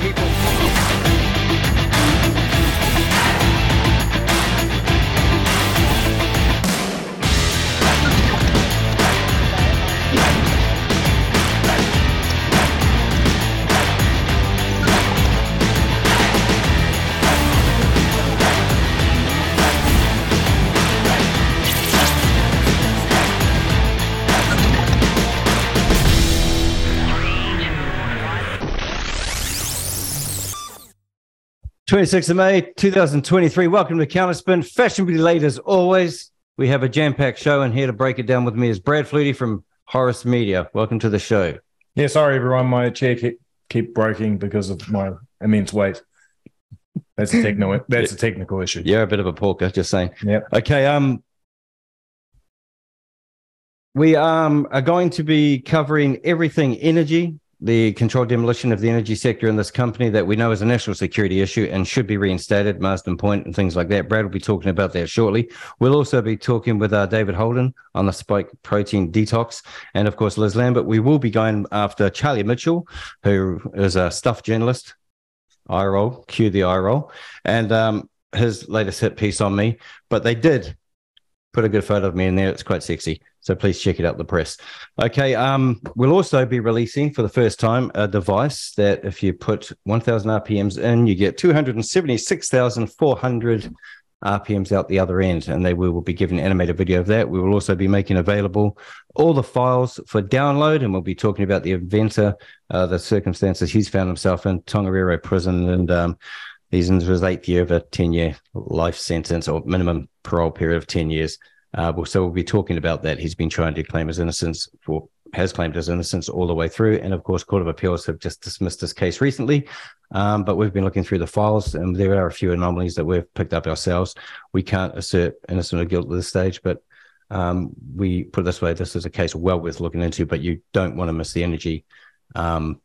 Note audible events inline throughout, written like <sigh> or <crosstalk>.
people. Twenty-sixth of May, two thousand twenty-three. Welcome to Counterspin. Fashionably late as always. We have a jam-packed show, and here to break it down with me is Brad Flutey from Horus Media. Welcome to the show. Yeah, sorry everyone. My chair keep, keep breaking because of my immense weight. That's a technical. <laughs> That's a technical issue. You're a bit of a porker, just saying. Yep. Okay. Um, we um are going to be covering everything energy, the controlled demolition of the energy sector in this company that we know is a national security issue and should be reinstated, Marsden Point and things like that. Brad will be talking about that shortly. We'll also be talking with uh, David Holden on the spike protein detox, and of course Liz Lambert. We will be going after Charlie Mitchell, who is a stuff journalist. Eye roll, cue the eye roll, and um, his latest hit piece on me. But they did put a good photo of me in there. It's quite sexy. So please check it out, the press. Okay. Um, we'll also be releasing for the first time a device that if you put 1000 RPMs in, you get 276,400 RPMs out the other end. And they we will be giving an animated video of that. We will also be making available all the files for download. And we'll be talking about the inventor, uh, the circumstances he's found himself in Tongariro prison. And um, he's in his eighth year of a 10 year life sentence or minimum parole period of 10 years. Uh, well, so we'll be talking about that. He's been trying to claim his innocence for has claimed his innocence all the way through, and of course, Court of Appeals have just dismissed this case recently. Um, but we've been looking through the files, and there are a few anomalies that we've picked up ourselves. We can't assert innocent or guilt at this stage, but um, we put it this way: this is a case well worth looking into. But you don't want to miss the energy um,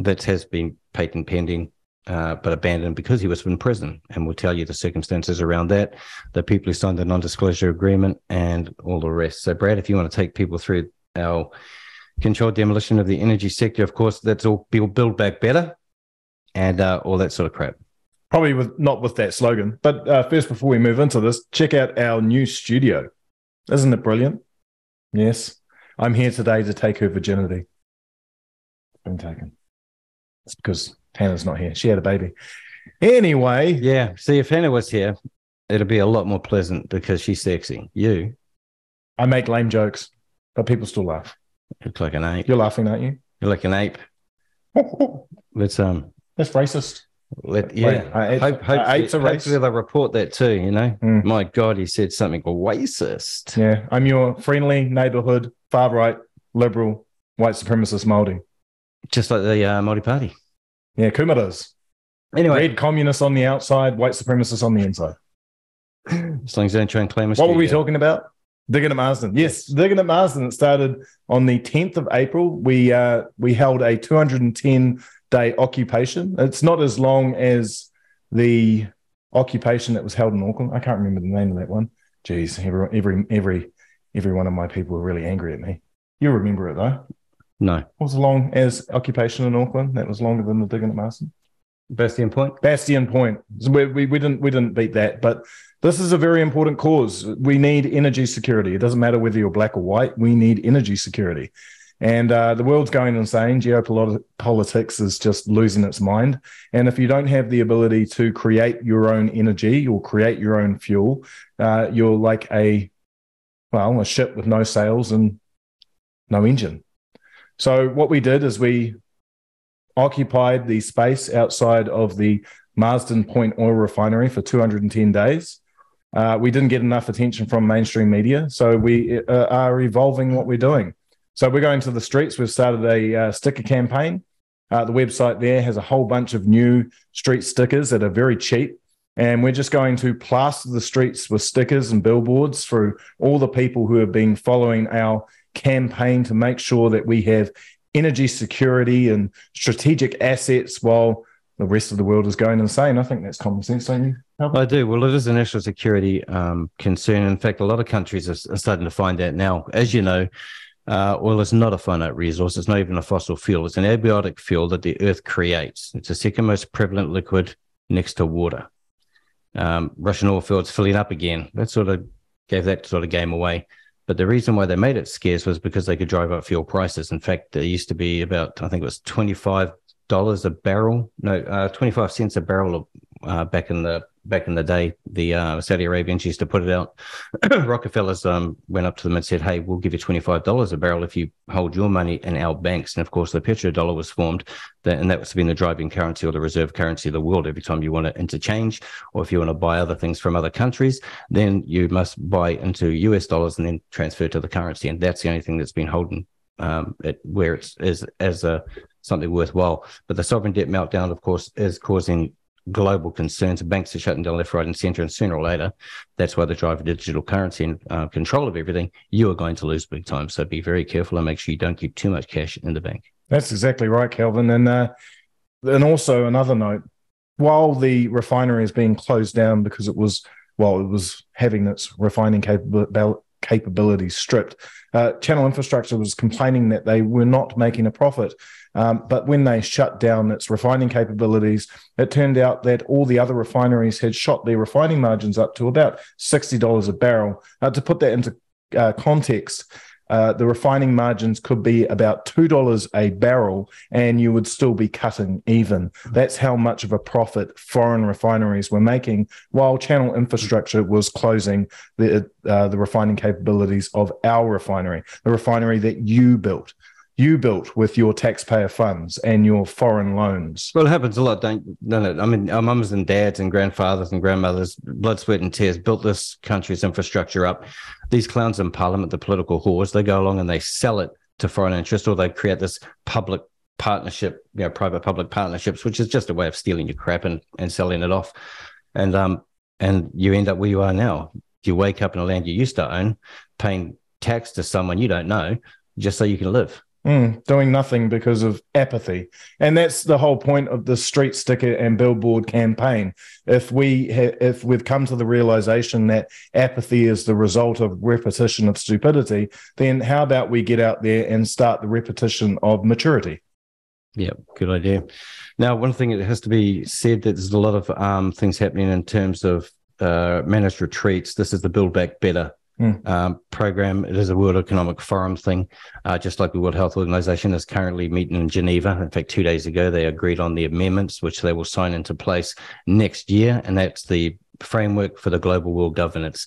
that has been patent pending uh, but abandoned because he was in prison. And we'll tell you the circumstances around that, the people who signed the non disclosure agreement, and all the rest. So, Brad, if you want to take people through our controlled demolition of the energy sector, of course, that's all build, build back better and uh, all that sort of crap. Probably with not with that slogan, but uh, first, before we move into this, check out our new studio. Isn't it brilliant? Yes, I'm here today to take her virginity. It's Been taken. It's because Hannah's not here. She had a baby. Anyway, Yeah. See, if Hannah was here, it'd be a lot more pleasant because she's sexy. You I make lame jokes, but people still laugh. look like an ape. You're laughing, aren't you? You're like an ape. <laughs> Let's um That's racist. let yeah. I ate- Hope, I hopefully, ate hopefully they'll report that too, you know. Mm. My God, he said something racist. Yeah, I'm your friendly neighborhood, far right, liberal, white supremacist Māori. Just like the uh, Māori Party. Yeah, kumaras. Anyway, Red communists on the outside, white supremacists on the inside. as long as they don't try and claim us. What were we talking about? Digging at Marsden. Yes, digging at Marsden. It started on the 10th of April. We uh, we held a 210 day occupation. It's not as long as the occupation that was held in Auckland. I can't remember the name of that one. Jeez, every every every every one of my people were really angry at me. You remember it though. No. Was as long as occupation in Auckland. That was longer than the digging at Marsden. Bastion Point. Bastion Point. So we, we, we didn't we didn't beat that, but this is a very important cause. We need energy security. It doesn't matter whether you're black or white. We need energy security, and uh, the world's going insane. Geopolitics is just losing its mind. And if you don't have the ability to create your own energy or create your own fuel, uh, you're like a well a ship with no sails and no engine. So what we did is we occupied the space outside of the Marsden Point oil refinery for 210 days. Uh, we didn't get enough attention from mainstream media, so we uh, are evolving what we're doing. So we're going to the streets. We've started a uh, sticker campaign. Uh, the website there has a whole bunch of new street stickers that are very cheap. And we're just going to plaster the streets with stickers and billboards for all the people who have been following our campaign to make sure that we have energy security and strategic assets while the rest of the world is going insane. I think that's common sense, don't you? I do. Well, it is a national security um, concern. In fact, a lot of countries are, are starting to find that now. As you know, Uh, oil is not a finite resource. It's not even a fossil fuel. It's an abiotic fuel that the earth creates. It's the second most prevalent liquid next to water. Um, Russian oil fields filling up again. That sort of gave that sort of game away. But the reason why they made it scarce was because they could drive up fuel prices. In fact, there used to be about, I think it was $25 a barrel, no, uh, 25 cents a barrel uh, back in the back in the day, the uh, Saudi Arabians used to put it out. <clears throat> Rockefellers um, went up to them and said, "Hey, we'll give you twenty five dollars a barrel if you hold your money in our banks." And of course, the petrodollar was formed, that, and that was been the driving currency or the reserve currency of the world. Every time you want to interchange, or if you want to buy other things from other countries, then you must buy into US dollars and then transfer to the currency, and that's the only thing that's been holding um, it, where it's as as a something worthwhile. But the sovereign debt meltdown, of course, is causing global concerns. Banks are shutting down left, right, and centre, and sooner or later, that's why the drive of digital currency and uh, control of everything, you are going to lose big time. So be very careful and make sure you don't keep too much cash in the bank. That's exactly right, Kelvyn. And uh, and also another note: while the refinery is being closed down because it was well, it was having its refining capability capabilities stripped. Uh, Channel Infrastructure was complaining that they were not making a profit. Um, but when they shut down its refining capabilities, it turned out that all the other refineries had shot their refining margins up to about $60 a barrel. To put that into uh, context, uh, the refining margins could be about $2 a barrel and you would still be cutting even. That's how much of a profit foreign refineries were making while channel infrastructure was closing the, uh, the refining capabilities of our refinery, the refinery that you built you built with your taxpayer funds and your foreign loans. Well, it happens a lot, don't, it? I mean, our mums and dads and grandfathers and grandmothers, blood, sweat, and tears, built this country's infrastructure up. These clowns in parliament, the political whores, they go along and they sell it to foreign interest or they create this public partnership, you know, private public partnerships, which is just a way of stealing your crap and, and selling it off. And um and you end up where you are now. You wake up in a land you used to own, paying tax to someone you don't know just so you can live. Mm, doing nothing because of apathy. And that's the whole point of the street sticker and billboard campaign. If we ha- if we've come to the realization that apathy is the result of repetition of stupidity, then how about we get out there and start the repetition of maturity? Yeah, good idea. Now, one thing that has to be said that there's a lot of um, things happening in terms of uh, managed retreats. This is the Build Back Better Mm. Um, program. It is a World Economic Forum thing, uh, just like the World Health Organization is currently meeting in Geneva. In fact, two days ago, they agreed on the amendments, which they will sign into place next year. And that's the framework for the global world governance.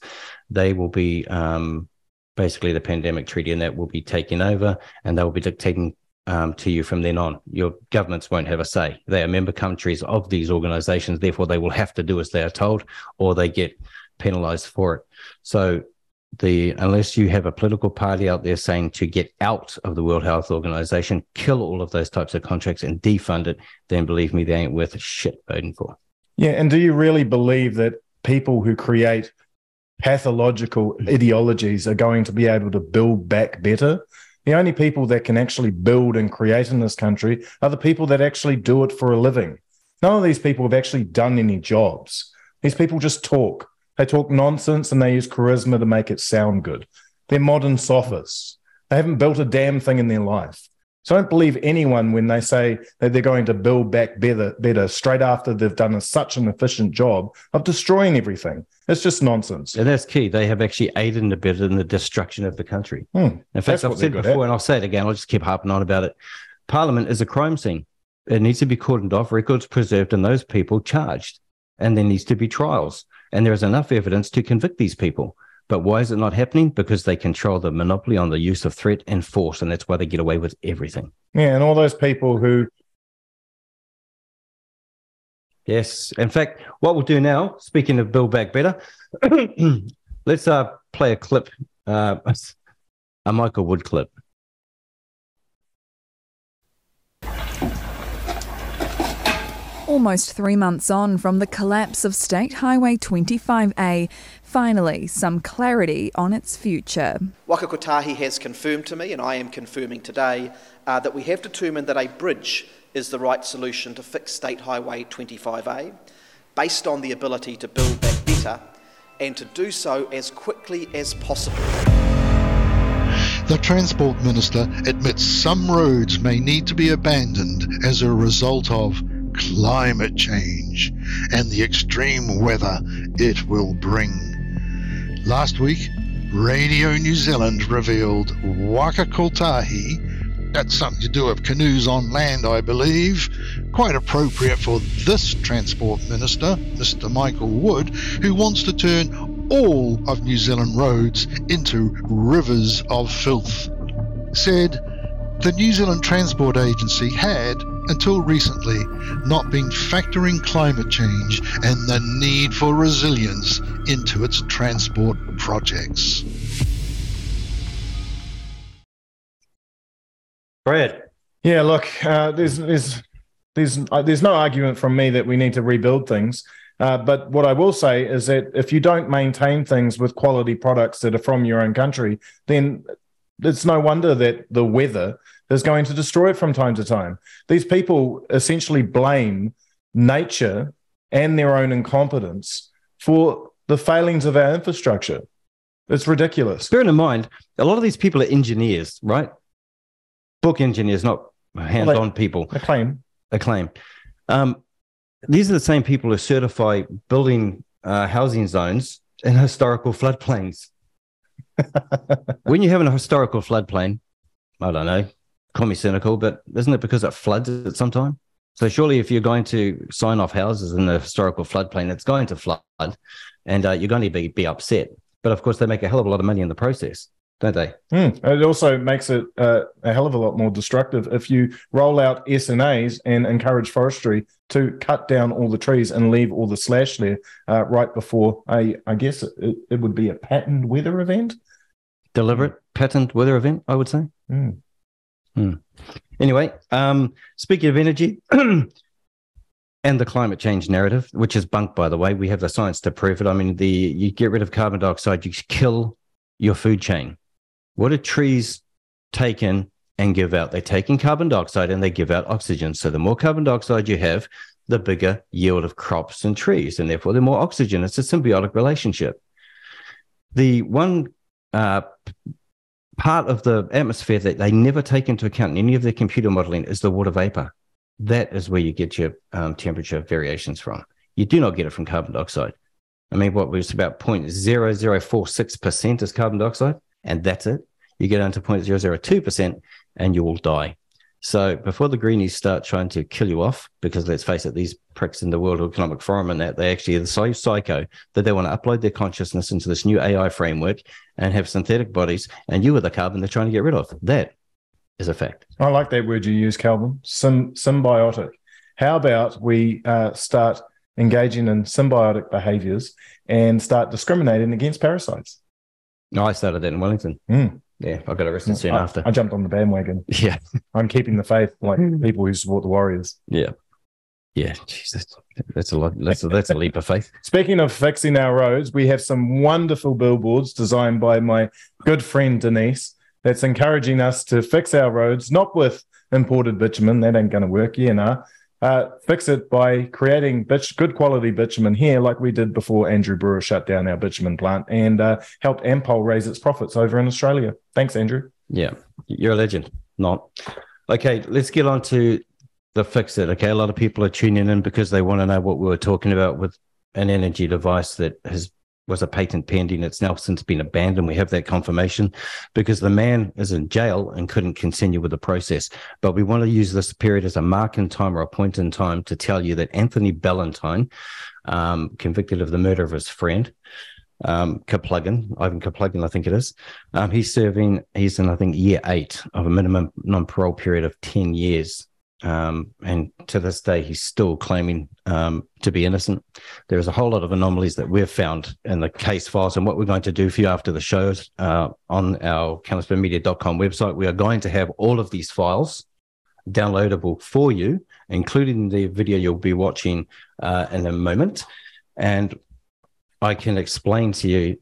They will be um, basically the pandemic treaty, and that will be taking over, and they will be dictating um, to you from then on. Your governments won't have a say. They are member countries of these organizations. Therefore, they will have to do as they are told, or they get penalized for it. So the unless you have a political party out there saying to get out of the World Health Organization, kill all of those types of contracts and defund it, then believe me, they ain't worth a shit voting for. Yeah, and do you really believe that people who create pathological ideologies are going to be able to build back better? The only people that can actually build and create in this country are the people that actually do it for a living. None of these people have actually done any jobs. These people just talk. They talk nonsense and they use charisma to make it sound good. They're modern sophists. They haven't built a damn thing in their life. So I don't believe anyone when they say that they're going to build back better, better straight after they've done a, such an efficient job of destroying everything. It's just nonsense. And that's key. They have actually aided and abetted in the destruction of the country. Hmm. In fact, I've said before, at. and I'll say it again. I'll just keep harping on about it. Parliament is a crime scene. It needs to be cordoned off, records preserved, and those people charged. And there needs to be trials. And there is enough evidence to convict these people. But why is it not happening? Because they control the monopoly on the use of threat and force. And that's why they get away with everything. Yeah. And all those people who. Yes. In fact, what we'll do now, speaking of Build Back Better, <clears throat> let's uh, play a clip, uh, <laughs> a Michael Wood clip. Almost three months on from the collapse of State Highway 25A, finally some clarity on its future. Waka Kotahi has confirmed to me, and I am confirming today, uh, that we have determined that a bridge is the right solution to fix State Highway 25A, based on the ability to build back better and to do so as quickly as possible. The Transport Minister admits some roads may need to be abandoned as a result of climate change and the extreme weather it will bring. Last week, Radio New Zealand revealed Waka Kotahi. That's something to do with canoes on land, I believe. Quite appropriate for this Transport Minister, Mr. Michael Wood, who wants to turn all of New Zealand roads into rivers of filth. Said the New Zealand Transport Agency had, until recently, not been factoring climate change and the need for resilience into its transport projects. Brad. Yeah, look, uh, there's there's there's uh, there's no argument from me that we need to rebuild things. Uh, but what I will say is that if you don't maintain things with quality products that are from your own country, then it's no wonder that the weather is going to destroy it from time to time. These people essentially blame nature and their own incompetence for the failings of our infrastructure. It's ridiculous. Bearing in mind, a lot of these people are engineers, right? Book engineers, not hands-on Well, people. I claim. Acclaim. Um, these are the same people who certify building uh, housing zones in historical floodplains. When you have a historical floodplain, I don't know, call me cynical, but isn't it because it floods at some time? So surely, if you're going to sign off houses in the historical floodplain, it's going to flood, and uh, you're going to be be upset. But of course, they make a hell of a lot of money in the process, don't they? Hmm. It also makes it uh, a hell of a lot more destructive if you roll out SNAs and encourage forestry to cut down all the trees and leave all the slash there uh, right before a, I guess it, it would be a patterned weather event. Deliberate, patent weather event, I would say. Hmm. Hmm. Anyway, um, speaking of energy <clears throat> and the climate change narrative, which is bunk, by the way, we have the science to prove it. I mean, the you get rid of carbon dioxide, you kill your food chain. What do trees take in and give out? They take in carbon dioxide and they give out oxygen. So the more carbon dioxide you have, the bigger yield of crops and trees, and therefore the more oxygen. It's a symbiotic relationship. The one uh, part of the atmosphere that they never take into account in any of their computer modeling is the water vapor. That is where you get your um, temperature variations from. You do not get it from carbon dioxide. I mean, what was about 0.0046% is carbon dioxide, and that's it. You get down to 0.002% and you will die. So before the greenies start trying to kill you off, because let's face it, these pricks in the World Economic Forum and that they actually are so psycho that they want to upload their consciousness into this new AI framework and have synthetic bodies, and you are the carbon they're trying to get rid of. That is a fact. I like that word you use, Calvin. Sym- symbiotic. How about we uh, start engaging in symbiotic behaviors and start discriminating against parasites? No, I started that in Wellington. Mm. Yeah, I got arrested soon I, after. I jumped on the bandwagon. yeah, I'm keeping the faith, like people who support the Warriors. yeah, yeah. Jesus, that's a lot. That's a, that's a leap of faith. <laughs> Speaking of fixing our roads, we have some wonderful billboards designed by my good friend Denise that's encouraging us to fix our roads, not with imported bitumen, that ain't going to work, yeah, nah. Uh, fix it by creating good quality bitumen here, like we did before Andrew Brewer shut down our bitumen plant and uh, helped Ampol raise its profits over in Australia. Thanks, Andrew. Yeah, you're a legend. Not okay. Let's get on to the fix it. Okay, a lot of people are tuning in because they want to know what we were talking about with an energy device that has was a patent pending. It's now since been abandoned. We have that confirmation because the man is in jail and couldn't continue with the process. But we want to use this period as a mark in time or a point in time to tell you that Anthony Ballantyne, um, convicted of the murder of his friend, um, Kapluggin, Ivan Kapluggin, I think it is. Um, he's serving, he's in, I think, year eight of a minimum non parole period of 10 years. Um, and to this day, he's still claiming um, to be innocent. There is a whole lot of anomalies that we've found in the case files. And what we're going to do for you after the shows uh, on our counterspinmedia.com website, we are going to have all of these files downloadable for you, including the video you'll be watching uh, in a moment. And I can explain to you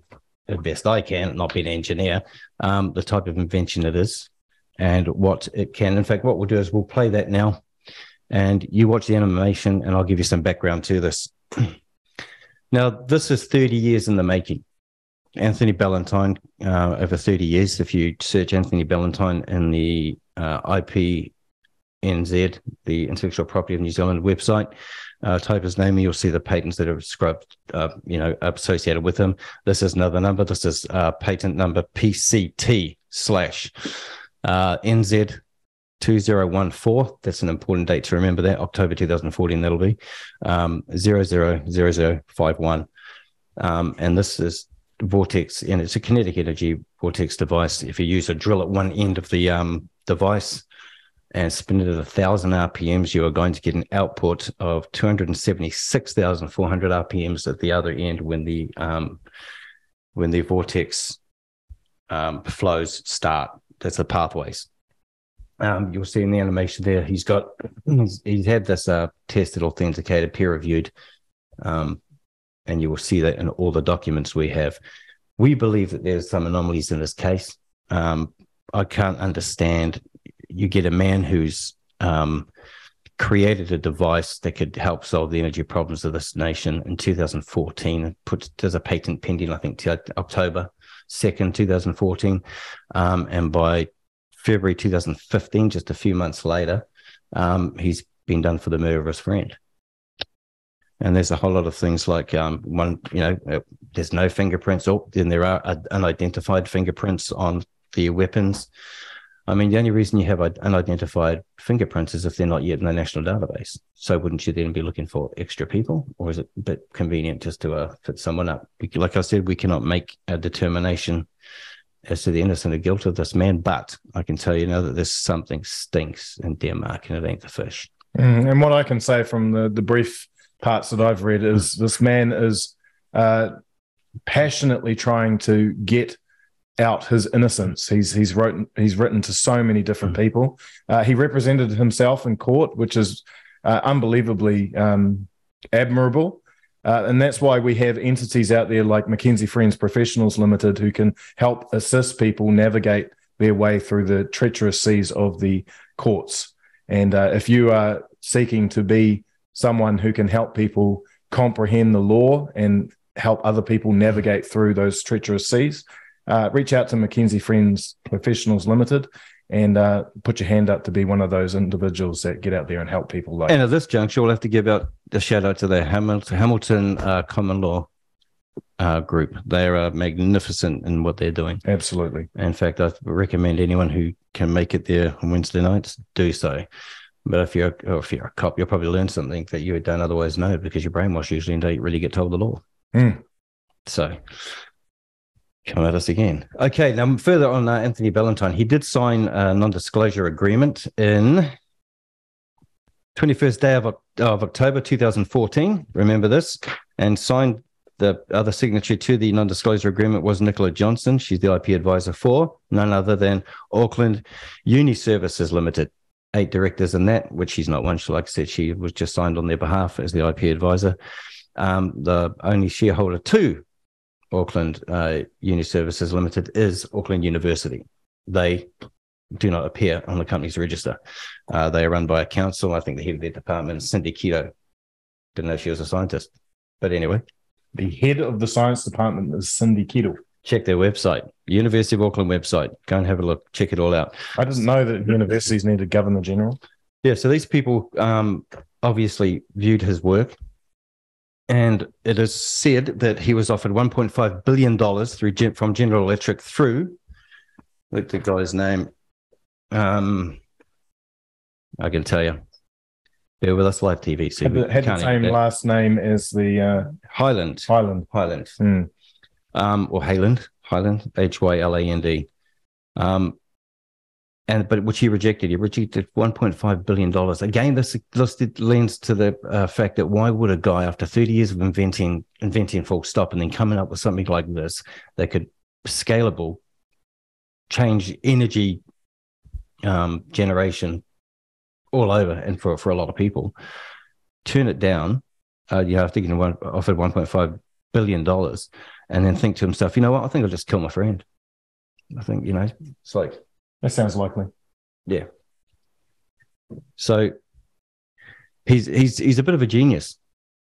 the best I can, not being an engineer, um, the type of invention it is and what it can. In fact, what we'll do is we'll play that now and you watch the animation and I'll give you some background to this. <clears throat> now, this is 30 years in the making. Anthony Ballantyne uh, over 30 years. If you search Anthony Ballantyne in the uh, IPNZ, the Intellectual Property of New Zealand website, uh, type his name and you'll see the patents that are described, uh, you know, associated with him. This is another number. This is uh, patent number PCT slash uh, NZ 2014. That's an important date to remember that. October 2014, that'll be um, 000051. Um, and this is vortex, and it's a kinetic energy vortex device. If you use a drill at one end of the um, device and spin it at a thousand RPMs, you are going to get an output of 276,400 RPMs at the other end when the um, when the vortex um, flows start. That's the pathways. Um, you'll see in the animation there, he's got he's, he's had this uh, tested, authenticated, peer reviewed, um, and you will see that in all the documents we have. We believe that there's some anomalies in this case. Um, I can't understand. You get a man who's um, created a device that could help solve the energy problems of this nation in 2014 and put there's a patent pending, I think, till October 2nd, 2014. Um, and by February 2015, just a few months later, um, he's been done for the murder of his friend. And there's a whole lot of things like um, one, you know, uh, there's no fingerprints. Oh, then there are unidentified fingerprints on the weapons. I mean, the only reason you have unidentified fingerprints is if they're not yet in the national database. So wouldn't you then be looking for extra people, or is it a bit convenient just to uh, fit someone up? Like I said, we cannot make a determination as to the innocent or guilt of this man, but I can tell you now that there's something stinks in Denmark, and it ain't the fish. Mm, and what I can say from the the brief parts that I've read is this man is uh, passionately trying to get out his innocence. He's he's written he's written to so many different mm. people. Uh, he represented himself in court, which is uh, unbelievably um, admirable. Uh, and that's why we have entities out there like Mackenzie Friends Professionals Limited who can help assist people navigate their way through the treacherous seas of the courts. And uh, if you are seeking to be someone who can help people comprehend the law and help other people navigate through those treacherous seas, uh, reach out to Mackenzie Friends Professionals Limited and uh, put your hand up to be one of those individuals that get out there and help people. Like and at this juncture, we'll have to give out a shout out to the Hamilton, Hamilton uh, Common Law uh, group. They are uh, magnificent in what they're doing. Absolutely. In fact, I recommend anyone who can make it there on Wednesday nights do so. But if you're if you're a cop, you'll probably learn something that you don't otherwise know because you're brainwashed usually and don't really get told the law. Mm. So come at us again. Okay, now further on uh, Anthony Ballantyne, he did sign a non-disclosure agreement in 21st day of, of October 2014. Remember this, and signed the other signature to the non-disclosure agreement was Nicola Johnson. She's the IP advisor for none other than Auckland Uni Services Limited. Eight directors in that, which she's not one. She, like I said, she was just signed on their behalf as the IP advisor. Um, the only shareholder two Auckland uh, Uni Services Limited is Auckland University. They do not appear on the company's register. Uh, they are run by a council. I think the head of their department is Cindy Kiro. Didn't know she was a scientist. But anyway. The head of the science department is Cindy Kiro. Check their website, University of Auckland website. Go and have a look. Check it all out. I didn't know that universities need a governor general. Yeah, so these people um, obviously viewed his work and it is said that he was offered 1.5 billion dollars through from General Electric through look the guy's name. Um, I can tell you. Bear with us, live TV. So had the, had the same last name as the uh, Hyland. Hyland. Hyland. Hmm. Um, or Hayland. Highland. H Y L A N D. Um, and but which he rejected. He rejected 1.5 billion dollars. Again, this this lends to the uh, fact that why would a guy, after 30 years of inventing inventing full stop, and then coming up with something like this that could scalable, change energy um, generation all over, and for for a lot of people, turn it down. Uh, you know, I think he offered 1.5 billion dollars, and then think to himself, you know what? I think I'll just kill my friend. I think you know, it's like that sounds likely. Yeah. So he's he's he's a bit of a genius.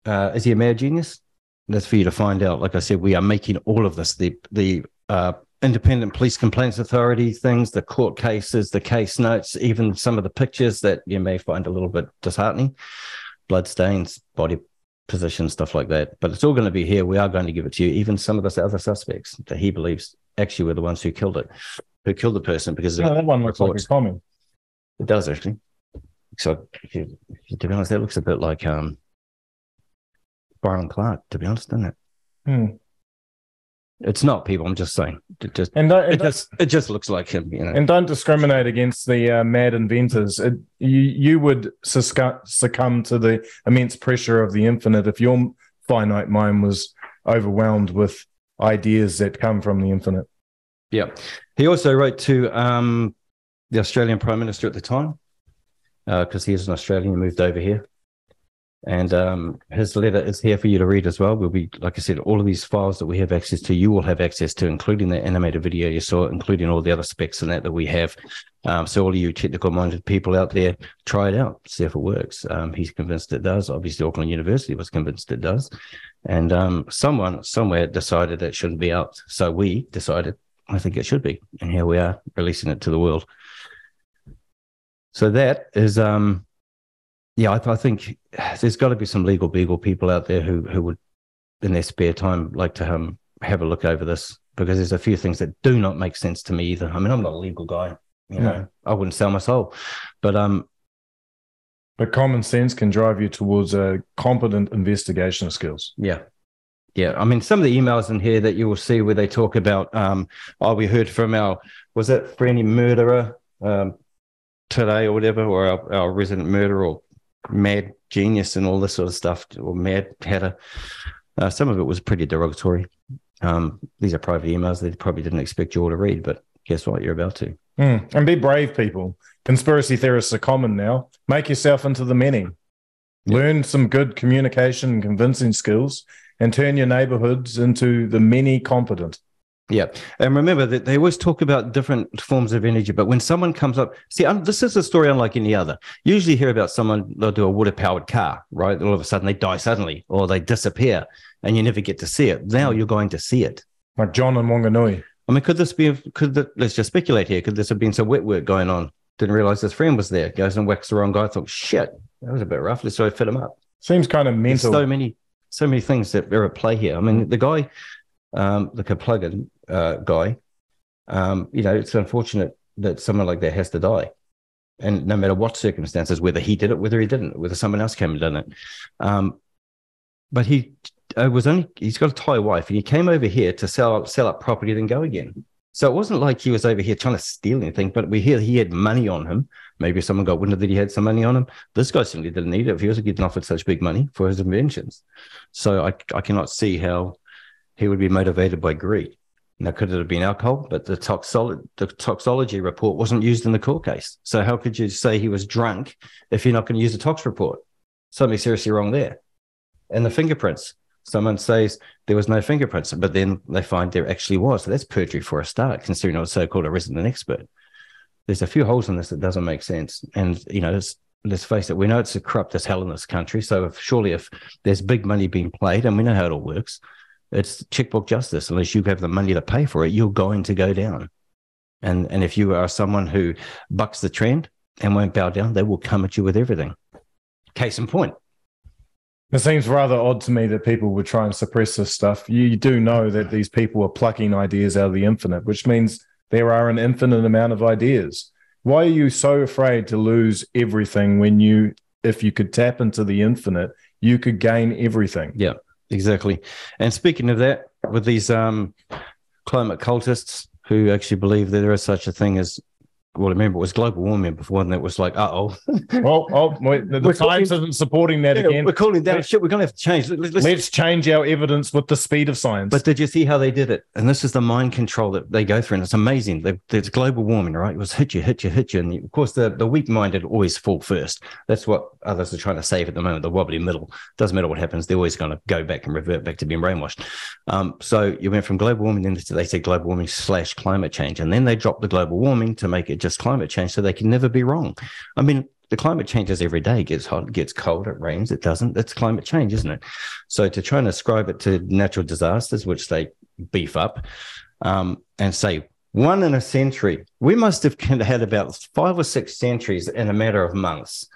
Uh, is he a mad genius? That's for you to find out. Like I said, we are making all of this the the uh, independent police complaints authority things, the court cases, the case notes, even some of the pictures that you may find a little bit disheartening, blood stains, body position, stuff like that. But it's all going to be here. We are going to give it to you. Even some of the other suspects that he believes actually were the ones who killed it, who killed the person because No, that one looks like a common. it does actually. So, if you, if you- to be honest, that looks a bit like um, Byron Clark. To be honest, doesn't it? Hmm. It's not people. I'm just saying. It just And don't, it don't- just it just looks like him. You know. and don't discriminate against the uh, mad inventors. It, you you would succumb to the immense pressure of the infinite if your finite mind was overwhelmed with ideas that come from the infinite. Yeah. He also wrote to um, the Australian Prime Minister at the time, because he is an Australian, he moved over here. And um, his letter is here for you to read as well. We'll be, like I said, all of these files that we have access to, you will have access to, including the animated video you saw, including all the other specs and that that we have. Um, so all of you technical minded people out there, try it out, see if it works. Um, he's convinced it does. Obviously, Auckland University was convinced it does. And um, someone somewhere decided it shouldn't be out. So we decided I think it should be. And here we are releasing it to the world. So that is, um, yeah, I, I think there's got to be some legal beagle people out there who who would, in their spare time, like to um, have a look over this because there's a few things that do not make sense to me either. I mean, I'm not a legal guy, you No. know, I wouldn't sell my soul, but um, But common sense can drive you towards a competent investigation skills. Yeah. Yeah. I mean, some of the emails in here that you will see where they talk about, um, oh, we heard from our, was it Franny murderer um, today or whatever, or our, our resident murderer or mad genius and all this sort of stuff, or mad hatter. Uh, some of it was pretty derogatory. Um, these are private emails they probably didn't expect you all to read, but guess what? You're about to. Mm. And be brave, people. Conspiracy theorists are common now. Make yourself into the many. Yeah. Learn some good communication and convincing skills and turn your neighborhoods into the many competent. Yeah. And remember that they always talk about different forms of energy, but when someone comes up, see, um, this is a story unlike any other. Usually hear about someone, they'll do a water powered car, right? All of a sudden they die suddenly or they disappear and you never get to see it. Now you're going to see it. Like John and Wanganui. I mean, could this be, could the, let's just speculate here. Could this have been some wet work going on? Didn't realize his friend was there. Goes and whacks the wrong guy. Thought, shit, that was a bit rough. Let's go fit him up. Seems kind of There's mental. so many, so many things that are at play here. I mean, the guy, um, the Kaplugin uh, guy, um, you know, it's unfortunate that someone like that has to die. And no matter what circumstances, whether he did it, whether he didn't, whether someone else came and done it. Um, but he uh, was only, he's got a Thai wife and he came over here to sell, sell up property, then go again. So it wasn't like he was over here trying to steal anything, but we hear he had money on him. Maybe someone got wind that he had some money on him. This guy simply didn't need it if he was getting offered such big money for his inventions. So I, I cannot see how he would be motivated by greed. Now, could it have been alcohol? But the, toxolo- the toxology report wasn't used in the court case. So how could you say he was drunk if you're not going to use the tox report? Something seriously wrong there. And the fingerprints. Someone says there was no fingerprints, but then they find there actually was. So that's perjury for a start, considering I was so-called a resident expert. There's a few holes in this that doesn't make sense. And, you know, let's, face it, we know it's a corrupt as hell in this country. So if, surely if there's big money being played, and we know how it all works, it's checkbook justice. Unless you have the money to pay for it, you're going to go down. And and if you are someone who bucks the trend and won't bow down, they will come at you with everything. Case in point. It seems rather odd to me that people would try and suppress this stuff. You do know that these people are plucking ideas out of the infinite, which means there are an infinite amount of ideas. Why are you so afraid to lose everything when you, if you could tap into the infinite, you could gain everything? Yeah, exactly. And speaking of that, with these um, climate cultists who actually believe that there is such a thing as well, remember it was global warming before, and it was like, uh <laughs> oh, Well, oh, wait, the, the Times talking- isn't supporting that again. we're calling down shit. We're going to have to change. Let- let's- Let's change our evidence with the speed of science. But did you see how they did it? And this is the mind control that they go through, and it's amazing. They, there's global warming, right? It was hit you, hit you, hit you, and of course the the weak minded always fall first. That's what others are trying to save at the moment. The wobbly middle doesn't matter what happens; they're always going to go back and revert back to being brainwashed. Um, so you went from global warming, then they say global warming slash climate change, and then they dropped the global warming to make it just climate change, so they can never be wrong. I mean, the climate changes every day. It gets hot, gets cold, it rains, it doesn't. It's climate change, isn't it? So to try and ascribe it to natural disasters, which they beef up, um, and say one in a century, we must have had about five or six centuries in a matter of months.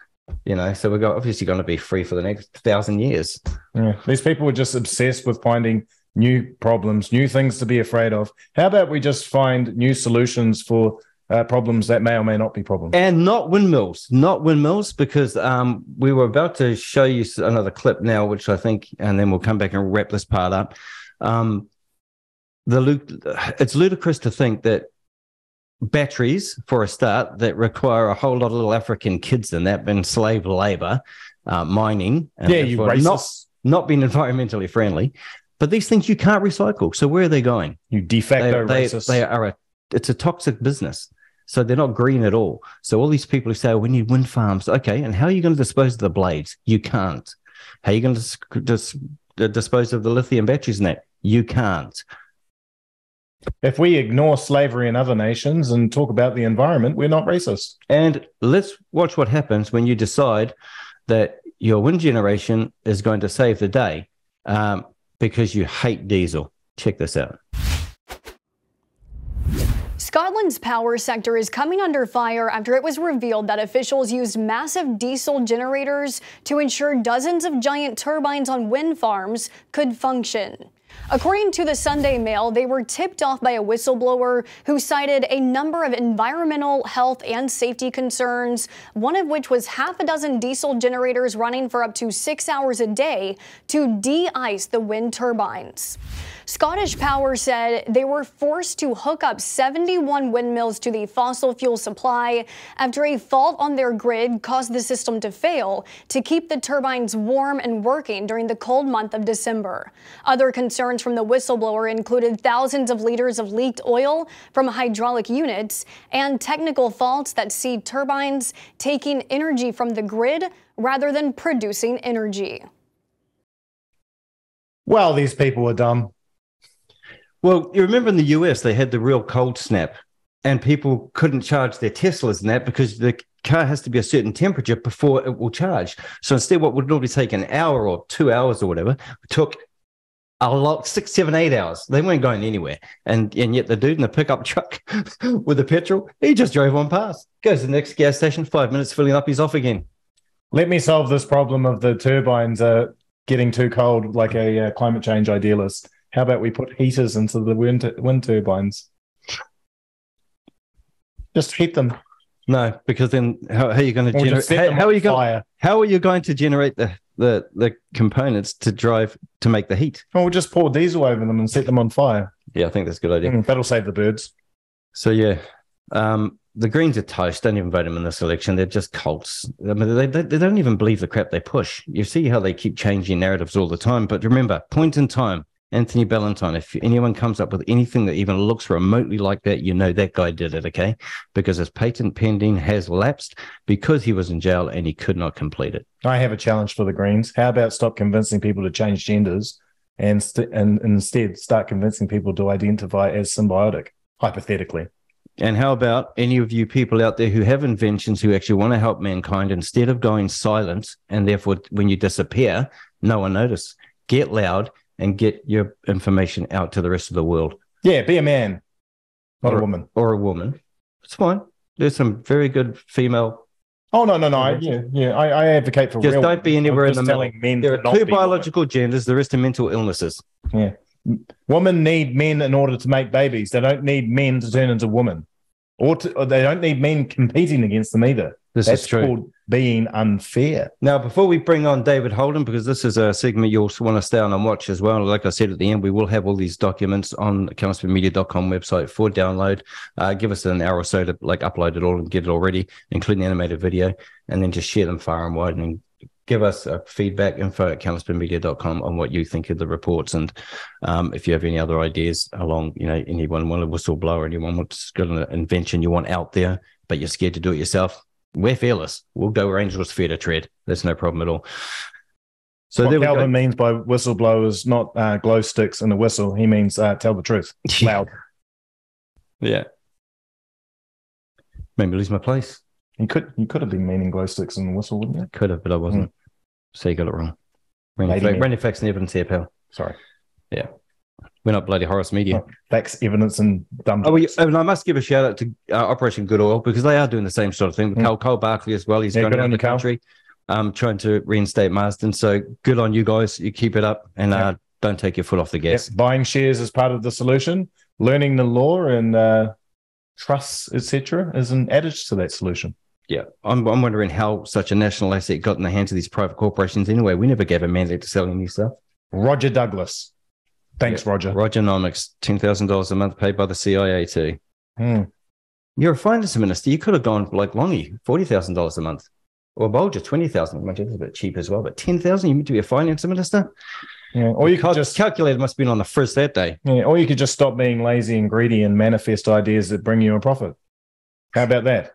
You know, so we're obviously going to be free for the next thousand years. Yeah. These people were just obsessed with finding new problems, new things to be afraid of. How about we just find new solutions for uh, problems that may or may not be problems? And not windmills, not windmills, because um, we were about to show you another clip now, which I think, and then we'll come back and wrap this part up. Um, the it's ludicrous to think that batteries, for a start, that require a whole lot of little African kids in that, been slave labor, uh, mining, yeah, you racist. not not being <laughs> environmentally friendly, but these things you can't recycle. So where are they going? You de facto they, racist. They, they are a. It's a toxic business. So they're not green at all. So all these people who say, oh, we need wind farms. Okay. And how are you going to dispose of the blades? You can't. How are you going to dis- dis- dispose of the lithium batteries in that? You can't. If we ignore slavery in other nations and talk about the environment, we're not racist. And let's watch what happens when you decide that your wind generation is going to save the day um, because you hate diesel. Check this out. Scotland's power sector is coming under fire after it was revealed that officials used massive diesel generators to ensure dozens of giant turbines on wind farms could function. According to the Sunday Mail, they were tipped off by a whistleblower who cited a number of environmental, health, and safety concerns, one of which was half a dozen diesel generators running for up to six hours a day to de ice the wind turbines. Scottish Power said they were forced to hook up 71 windmills to the fossil fuel supply after a fault on their grid caused the system to fail to keep the turbines warm and working during the cold month of December. Other concerns from the whistleblower included thousands of liters of leaked oil from hydraulic units and technical faults that see turbines taking energy from the grid rather than producing energy. Well, these people are dumb. Well, you remember in the US, they had the real cold snap, and people couldn't charge their Teslas in that because the car has to be a certain temperature before it will charge. So instead, what would normally take an hour or two hours or whatever took a lot six, seven, eight hours. They weren't going anywhere. And and yet the dude in the pickup truck <laughs> with the petrol, he just drove on past. Goes to the next gas station, five minutes filling up, he's off again. Let me solve this problem of the turbines uh, getting too cold like a uh, climate change idealist. How about we put heaters into the wind, wind turbines? Just heat them. No, because then how, how are you going to generate? How, how, are you going? How are you going to generate the, the the components to drive to make the heat? Well, we'll just pour diesel over them and set them on fire. Yeah, I think that's a good idea. Mm, that'll save the birds. So yeah, um, the Greens are toast. Don't even vote them in this election. They're just cults. I mean, they, they, they don't even believe the crap they push. You see how they keep changing narratives all the time. But remember, point in time, Anthony Ballantyne, if anyone comes up with anything that even looks remotely like that, you know that guy did it, okay? Because his patent pending has lapsed because he was in jail and he could not complete it. I have a challenge for the Greens. How about stop convincing people to change genders and, st- and instead start convincing people to identify as symbiotic, hypothetically? And how about any of you people out there who have inventions who actually want to help mankind instead of going silent and therefore when you disappear, no one notice. Get loud and get your information out to the rest of the world. Yeah, be a man, not or, a woman. Or a woman. It's fine. There's some very good female. Oh no, no, no! I, yeah, yeah. I, I advocate for just real don't be anywhere in the middle. Men there are two biological women. genders. The rest are mental illnesses. Yeah, women need men in order to make babies. They don't need men to turn into women, or, to, or they don't need men competing against them either. This That's is true. Called being unfair. Now, before we bring on David Holden, because this is a segment you'll want to stay on and watch as well. Like I said at the end, we will have all these documents on the CounterspinMedia.com website for download. Uh, give us an hour or so to like upload it all and get it all ready, including the animated video, and then just share them far and wide and give us a feedback info at CounterspinMedia.com on what you think of the reports and um, if you have any other ideas along you know anyone want a whistleblower anyone wants got an invention you want out there but you're scared to do it yourself we're fearless. We'll go where angels fear to tread. There's no problem at all. So what Calvin means by whistleblowers, not uh, glow sticks and a whistle. He means uh, tell the truth, <laughs> loud. yeah. Maybe lose my place. He could he could have been meaning glow sticks and a whistle, wouldn't he? Could have, but I wasn't. So you got it wrong. Randy, me. Randy Facts and Evidence here, pal. Sorry. We're not bloody Horus Media. Oh, Facts, evidence, and dumb. Oh, well, and I must give a shout out to uh, Operation Good Oil because they are doing the same sort of thing with Mm. Cole, Cole Barkley as well. He's Yeah, going around the you, country um, trying to reinstate Marsden. So good on you guys. You keep it up and Yeah. uh, don't take your foot off the Yep, gas. Buying shares is part of the solution. Learning the law and uh, trusts, etc., is an adage to that solution. Yeah. I'm, I'm wondering how such a national asset got in the hands of these private corporations anyway. We never gave a mandate to sell any stuff. Roger Douglas. Thanks, Yeah. Roger. Rogernomics, $10,000 a month paid by the CIA too. Hmm. You're a finance minister. You could have gone like Longy, $40,000 a month. Or Bolger, 20000 Much It's a bit cheap as well, but 10000 you meant to be a finance minister? Yeah. Or you could just calculator must have been on the first that day. yeah, or you could just stop being lazy and greedy and manifest ideas that bring you a profit. How about that?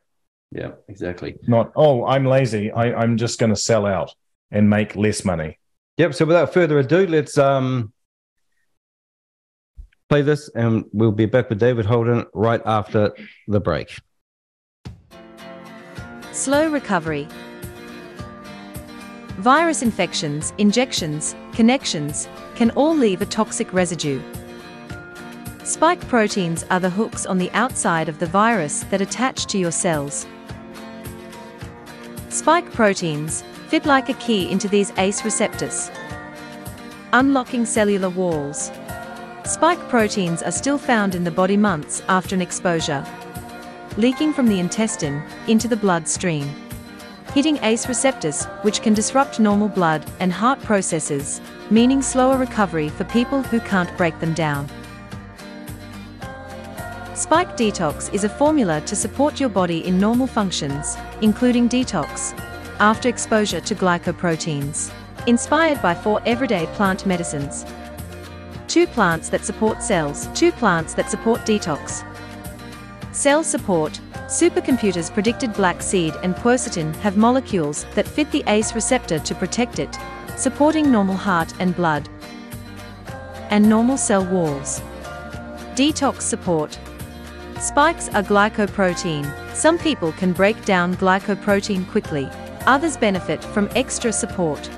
Yeah, exactly. Not oh, I'm lazy. I, I'm just going to sell out and make less money. Yep. So without further ado, let's um play this, and we'll be back with David Holden right after the break. Slow recovery. Virus infections, injections, connections can all leave a toxic residue. Spike proteins are the hooks on the outside of the virus that attach to your cells. Spike proteins fit like a key into these ACE receptors, unlocking cellular walls. Spike proteins are still found in the body months after an exposure leaking from the intestine into the bloodstream. Hitting ACE receptors, which can disrupt normal blood and heart processes, meaning slower recovery for people who can't break them down. Spike Detox is a formula to support your body in normal functions, including detox, after exposure to glycoproteins. Inspired by four everyday plant medicines. Two plants that support cells, two plants that support detox. Cell support, supercomputers predicted black seed and quercetin have molecules that fit the ACE receptor to protect it, supporting normal heart and blood and normal cell walls. Detox support. Spikes are glycoprotein. Some people can break down glycoprotein quickly, others benefit from extra support.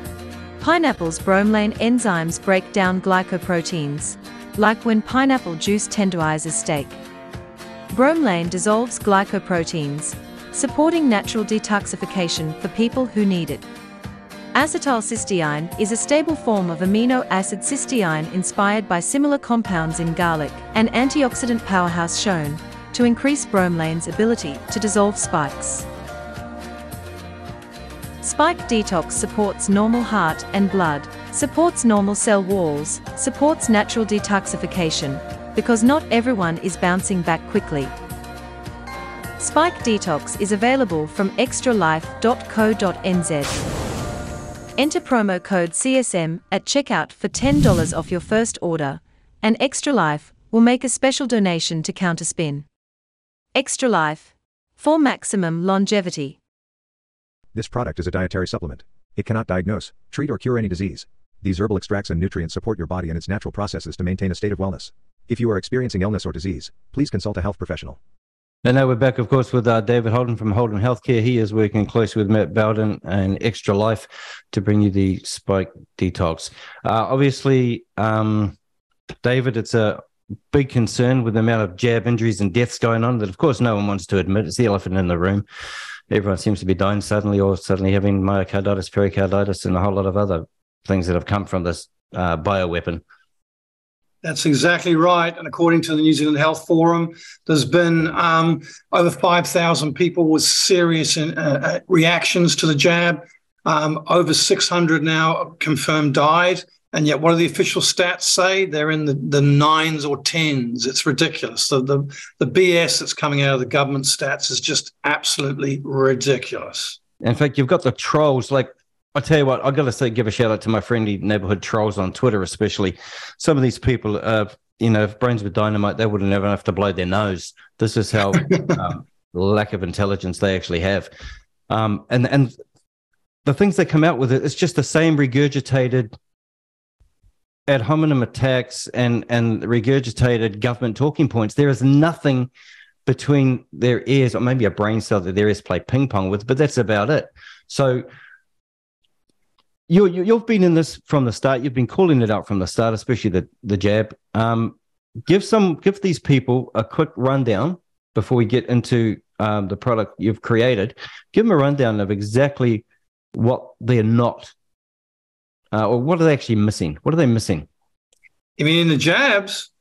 Pineapple's bromelain enzymes break down glycoproteins, like when pineapple juice tenderizes steak. Bromelain dissolves glycoproteins, supporting natural detoxification for people who need it. Acetylcysteine is a stable form of amino acid cysteine inspired by similar compounds in garlic, an antioxidant powerhouse shown to increase bromelain's ability to dissolve spikes. Spike Detox supports normal heart and blood, supports normal cell walls, supports natural detoxification, because not everyone is bouncing back quickly. Spike Detox is available from extralife.co.nz. Enter promo code CSM at checkout for $10 off your first order, and Extra Life will make a special donation to Counterspin. Extra Life for maximum longevity. This product is a dietary supplement. It cannot diagnose, treat, or cure any disease. These herbal extracts and nutrients support your body and its natural processes to maintain a state of wellness. If you are experiencing illness or disease, please consult a health professional. And now we're back, of course, with uh, David Holden from Holden Healthcare. He is working closely with Matt Bowden and Extra Life to bring you the Spike Detox. Uh, obviously, um, David, it's a big concern with the amount of jab injuries and deaths going on that, of course, no one wants to admit. It's the elephant in the room. Everyone seems to be dying suddenly or suddenly having myocarditis, pericarditis, and a whole lot of other things that have come from this uh, bioweapon. That's exactly right. And according to the New Zealand Health Forum, there's been um, over 5,000 people with serious uh, uh, reactions to the jab. Um, over 600 now confirmed died. And yet, what do the official stats say? They're in the, the nines or tens. It's ridiculous. The, the, the BS that's coming out of the government stats is just absolutely ridiculous. In fact, you've got the trolls. Like, I tell you what, I've got to say, give a shout out to my friendly neighborhood trolls on Twitter, especially. Some of these people, uh, you know, if brains were dynamite, they wouldn't ever have to blow their nose. This is how <laughs> um, lack of intelligence they actually have. Um, and and the things they come out with it, it's just the same regurgitated ad hominem attacks and and regurgitated government talking points. There is nothing between their ears, or maybe a brain cell that their ears play ping pong with, but that's about it. So you, you have been in this from the start. You've been calling it out from the start, especially the the jab. Um, give some give these people a quick rundown before we get into um, the product you've created. Give them a rundown of exactly what they're not, uh, or what are they actually missing? What are they missing? You mean in the jabs?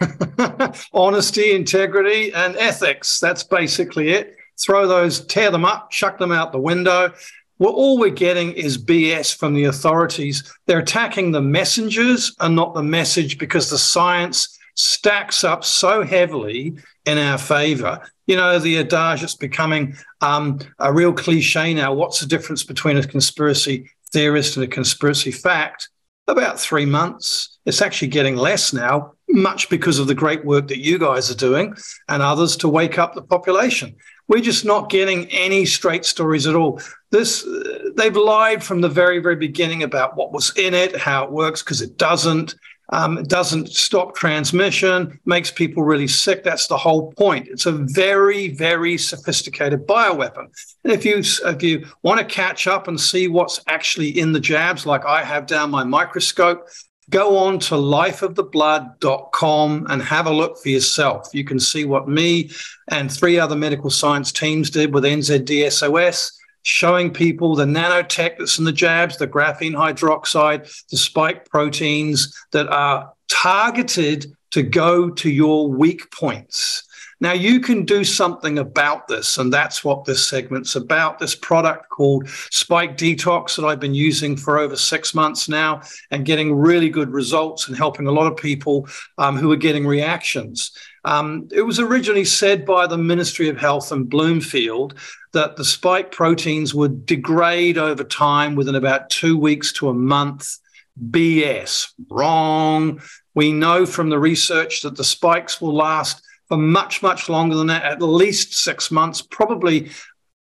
<laughs> Honesty, integrity, and ethics. That's basically it. Throw those, tear them up, chuck them out the window. Well, all we're getting is BS from the authorities. They're attacking the messengers and not the message because the science stacks up so heavily in our favor. You know, the adage that's becoming um, a real cliche now. What's the difference between a conspiracy theorist and a conspiracy fact? About three months. It's actually getting less now, much because of the great work that you guys are doing and others to wake up the population. We're just not getting any straight stories at all. This they've lied from the very, very beginning about what was in it, how it works, because it doesn't. Um, it doesn't stop transmission, makes people really sick. That's the whole point. It's a very, very sophisticated bioweapon. And if you if you want to catch up and see what's actually in the jabs, like I have down my microscope, go on to lifeoftheblood.com and have a look for yourself. You can see what me and three other medical science teams did with NZDSOS showing people the nanotech that's in the jabs, the graphene hydroxide, the spike proteins that are targeted to go to your weak points. Now, you can do something about this, and that's what this segment's about. This product called Spike Detox that I've been using for over six months now and getting really good results and helping a lot of people um, who are getting reactions. Um, it was originally said by the Ministry of Health in Bloomfield that the spike proteins would degrade over time within about two weeks to a month. BS, wrong. We know from the research that the spikes will last for much, much longer than that, at least six months, probably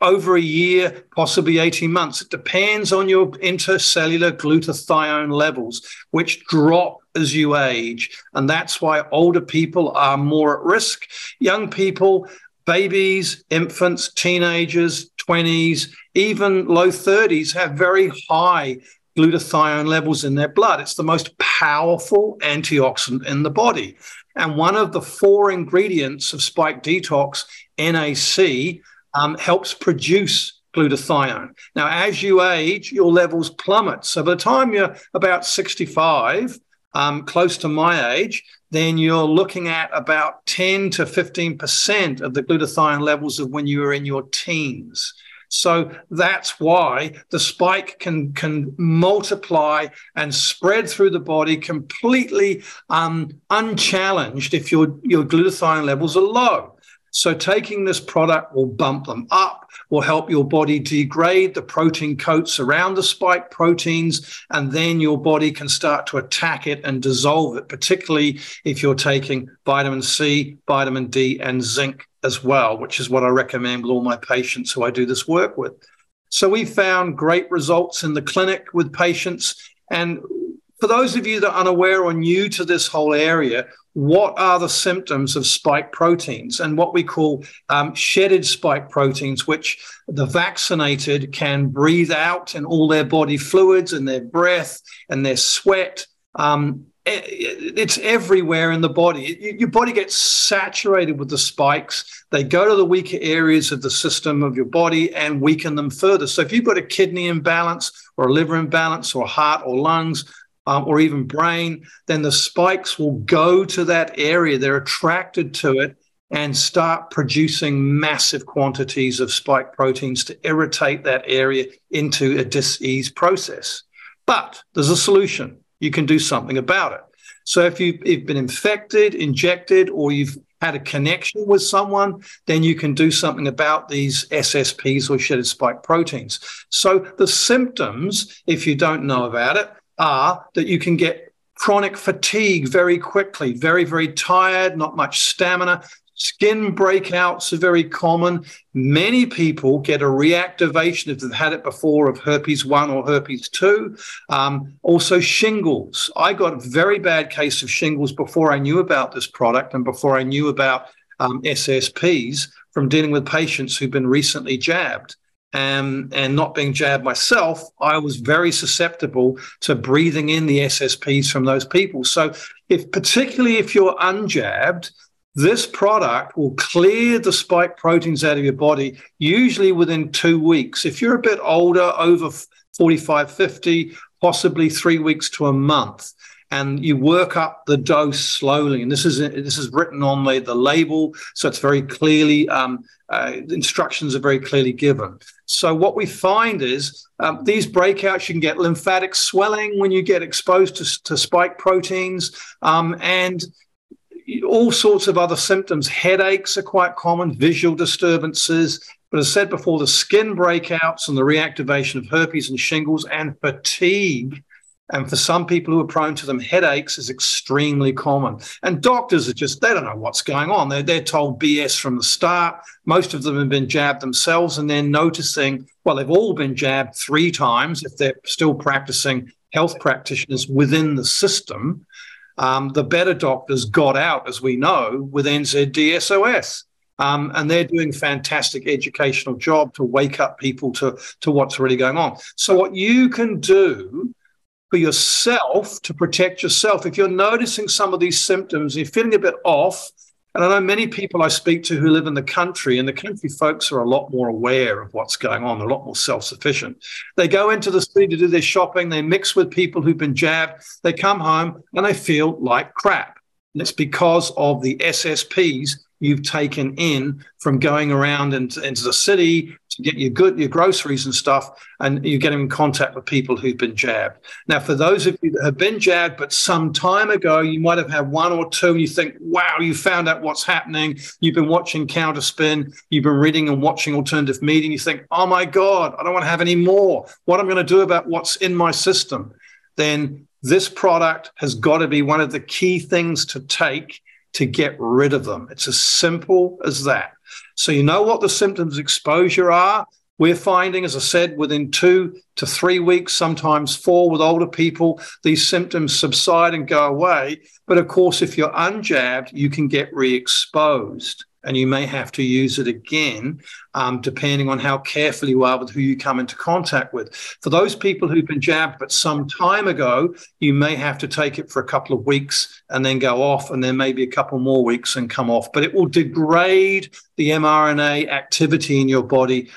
over a year, possibly 18 months. It depends on your intercellular glutathione levels, which drop as you age. And that's why older people are more at risk. Young people, babies, infants, teenagers, 20s, even low 30s have very high glutathione levels in their blood. It's the most powerful antioxidant in the body. And one of the four ingredients of Spike Detox, NAC, um, helps produce glutathione. Now, as you age, your levels plummet. So by the time you're about 65, um, close to my age, then you're looking at about 10 to 15% of the glutathione levels of when you were in your teens. So that's why the spike can can multiply and spread through the body completely um, unchallenged if your your glutathione levels are low. So taking this product will bump them up, will help your body degrade the protein coats around the spike proteins, and then your body can start to attack it and dissolve it, particularly if you're taking vitamin C, vitamin D, and zinc as well, which is what I recommend with all my patients who I do this work with. So we found great results in the clinic with patients. And for those of you that are unaware or new to this whole area, what are the symptoms of spike proteins and what we call um, shedded spike proteins, which the vaccinated can breathe out in all their body fluids and their breath and their sweat. Um, it's everywhere in the body. Your body gets saturated with the spikes. They go to the weaker areas of the system of your body and weaken them further. So, if you've got a kidney imbalance or a liver imbalance or heart or lungs, um, or even brain, then the spikes will go to that area. They're attracted to it and start producing massive quantities of spike proteins to irritate that area into a disease process. But there's a solution. You can do something about it. So if you've, you've been infected, injected, or you've had a connection with someone, then you can do something about these SSPs or shedded spike proteins. So the symptoms, if you don't know about it, are that you can get chronic fatigue very quickly, very, very tired, not much stamina. Skin breakouts are very common. Many people get a reactivation if they've had it before of herpes 1 or herpes 2. Um, also, shingles. I got a very bad case of shingles before I knew about this product and before I knew about um, SSPs from dealing with patients who've been recently jabbed. Um, and not being jabbed myself, I was very susceptible to breathing in the SSPs from those people. So, if particularly if you're unjabbed, this product will clear the spike proteins out of your body usually within two weeks. If you're a bit older, over 45, 50, possibly three weeks to a month and you work up the dose slowly. And this is this is written on the, the label, so it's very clearly um, uh, instructions are very clearly given. So what we find is um, these breakouts you can get lymphatic swelling when you get exposed to, to spike proteins, um, and all sorts of other symptoms. Headaches are quite common, visual disturbances. But as said before, the skin breakouts and the reactivation of herpes and shingles and fatigue and for some people who are prone to them, headaches is extremely common. And doctors are just, they don't know what's going on. They're, they're told BS from the start. Most of them have been jabbed themselves and they're noticing, well, they've all been jabbed three times if they're still practicing health practitioners within the system. Um, the better doctors got out, as we know, with NZDSOS. Um, and they're doing a fantastic educational job to wake up people to, to what's really going on. So, what you can do for yourself to protect yourself. If you're noticing some of these symptoms, you're feeling a bit off, and I know many people I speak to who live in the country, and the country folks are a lot more aware of what's going on, They're a lot more self sufficient. They go into the city to do their shopping, they mix with people who've been jabbed, they come home and they feel like crap. It's because of the SSPs you've taken in from going around into, into the city to get your good your groceries and stuff, and you get in contact with people who've been jabbed. Now, for those of you that have been jabbed, but some time ago, you might have had one or two, and you think, "Wow, you found out what's happening." You've been watching Counterspin, you've been reading and watching alternative media, and you think, "Oh my God, I don't want to have any more. What am I'm going to do about what's in my system?" Then this product has got to be one of the key things to take to get rid of them. It's as simple as that. So, you know what the symptoms exposure are? We're finding, as I said, within two to three weeks, sometimes four with older people, these symptoms subside and go away. But of course, if you're unjabbed, you can get re exposed and you may have to use it again, um, depending on how careful you are with who you come into contact with. For those people who've been jabbed but some time ago, you may have to take it for a couple of weeks and then go off, and then maybe a couple more weeks and come off. But it will degrade the mRNA activity in your body.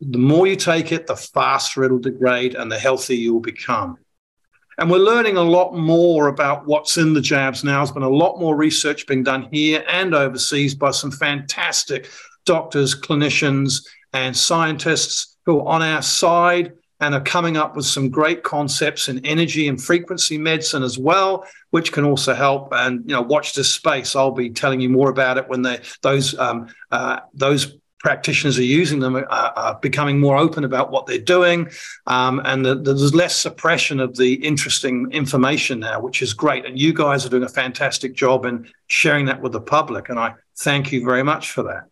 The more you take it, the faster it'll degrade and the healthier you'll become. And we're learning a lot more about what's in the jabs now. There's been a lot more research being done here and overseas by some fantastic doctors, clinicians, and scientists who are on our side and are coming up with some great concepts in energy and frequency medicine as well, which can also help. And you know, watch this space. I'll be telling you more about it when they those um, uh, those practitioners are using them are, are, becoming more open about what they're doing, um, and the, there's less suppression of the interesting information now, which is great. And you guys are doing a fantastic job in sharing that with the public, and I thank you very much for that.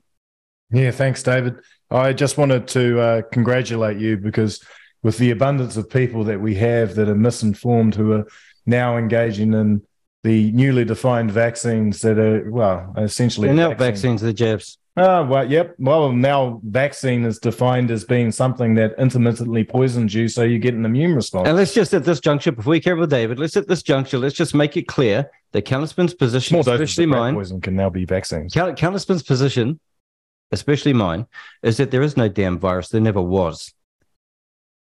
Yeah, thanks, David. I just wanted to uh, congratulate you because with the abundance of people that we have that are misinformed who are now engaging in the newly defined vaccines that are well essentially they're not vaccines, vaccines the jabs Oh, well, yep. Well, now vaccine is defined as being something that intermittently poisons you, so you get an immune response. And let's just at this juncture, before we carry with David, let's at this juncture, let's just make it clear that Counterspin's position, especially mine, poison can now be vaccines. Counterspin's position, especially mine, is that there is no damn virus. There never was.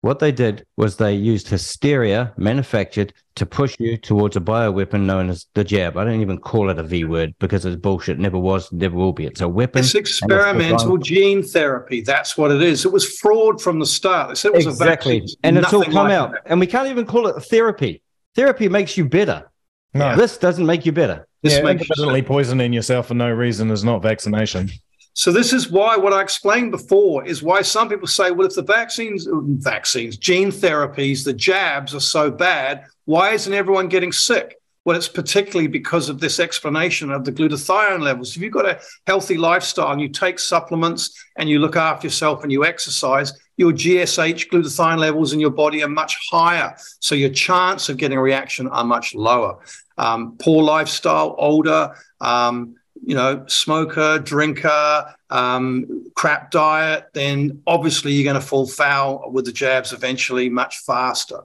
What they did was they used hysteria manufactured to push you towards a bioweapon known as the jab. I don't even call it a V word because it's bullshit. Never was, never will be. It's a weapon. It's experimental gene therapy. That's what it is. It was fraud from the start. They it was exactly. a vaccine. And it's all come like out. That. And we can't even call it therapy. Therapy makes you better. No. This doesn't make you better. This yeah, makes you poisoning yourself for no reason is not vaccination. So this is why what I explained before is why some people say, well, if the vaccines, vaccines, gene therapies, the jabs are so bad, why isn't everyone getting sick? Well, it's particularly because of this explanation of the glutathione levels. If you've got a healthy lifestyle and you take supplements and you look after yourself and you exercise, your GSH glutathione levels in your body are much higher. So your chance of getting a reaction are much lower. Um, poor lifestyle, older, um, you know, smoker, drinker, um, crap diet, then obviously you're going to fall foul with the jabs eventually much faster.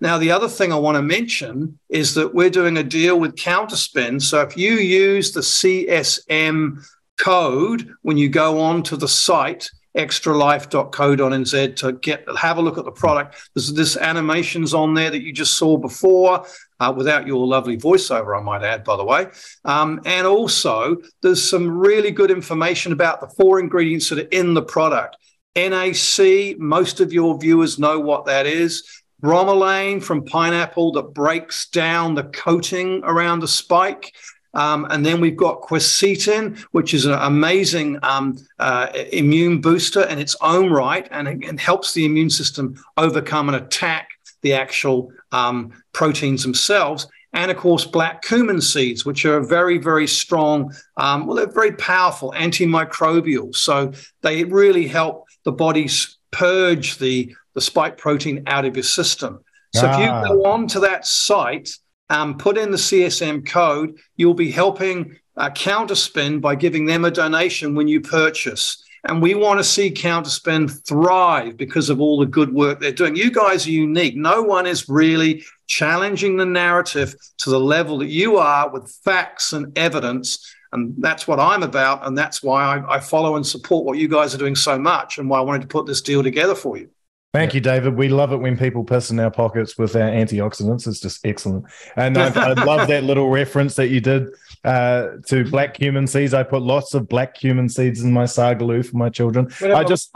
Now, the other thing I want to mention is that we're doing a deal with Counterspin. So if you use the CSM code when you go on to the site, extralife.co.nz to get have a look at the product. There's this animations on there that you just saw before, uh, without your lovely voiceover, I might add, by the way. Um, and also, there's some really good information about the four ingredients that are in the product. NAC, most of your viewers know what that is bromelain from pineapple that breaks down the coating around the spike. Um, and then we've got quercetin, which is an amazing um, uh, immune booster in its own right, and it, helps the immune system overcome and attack the actual um, proteins themselves. And of course, black cumin seeds, which are very, very strong. Um, well, they're very powerful antimicrobial. So they really help the body purge the the spike protein out of your system. So ah. if you ah. go on to that site, um, put in the CSM code, you'll be helping uh, Counterspin by giving them a donation when you purchase. And we want to see Counterspin thrive because of all the good work they're doing. You guys are unique. No one is really challenging the narrative to the level that you are with facts and evidence. And that's what I'm about. And that's why I, I follow and support what you guys are doing so much and why I wanted to put this deal together for you. Thank you, David. We love it when people piss in our pockets with our antioxidants. It's just excellent. And I, I <laughs> love that little reference that you did uh, to black cumin seeds. I put lots of black cumin seeds in my saag aloo for my children. Whatever I just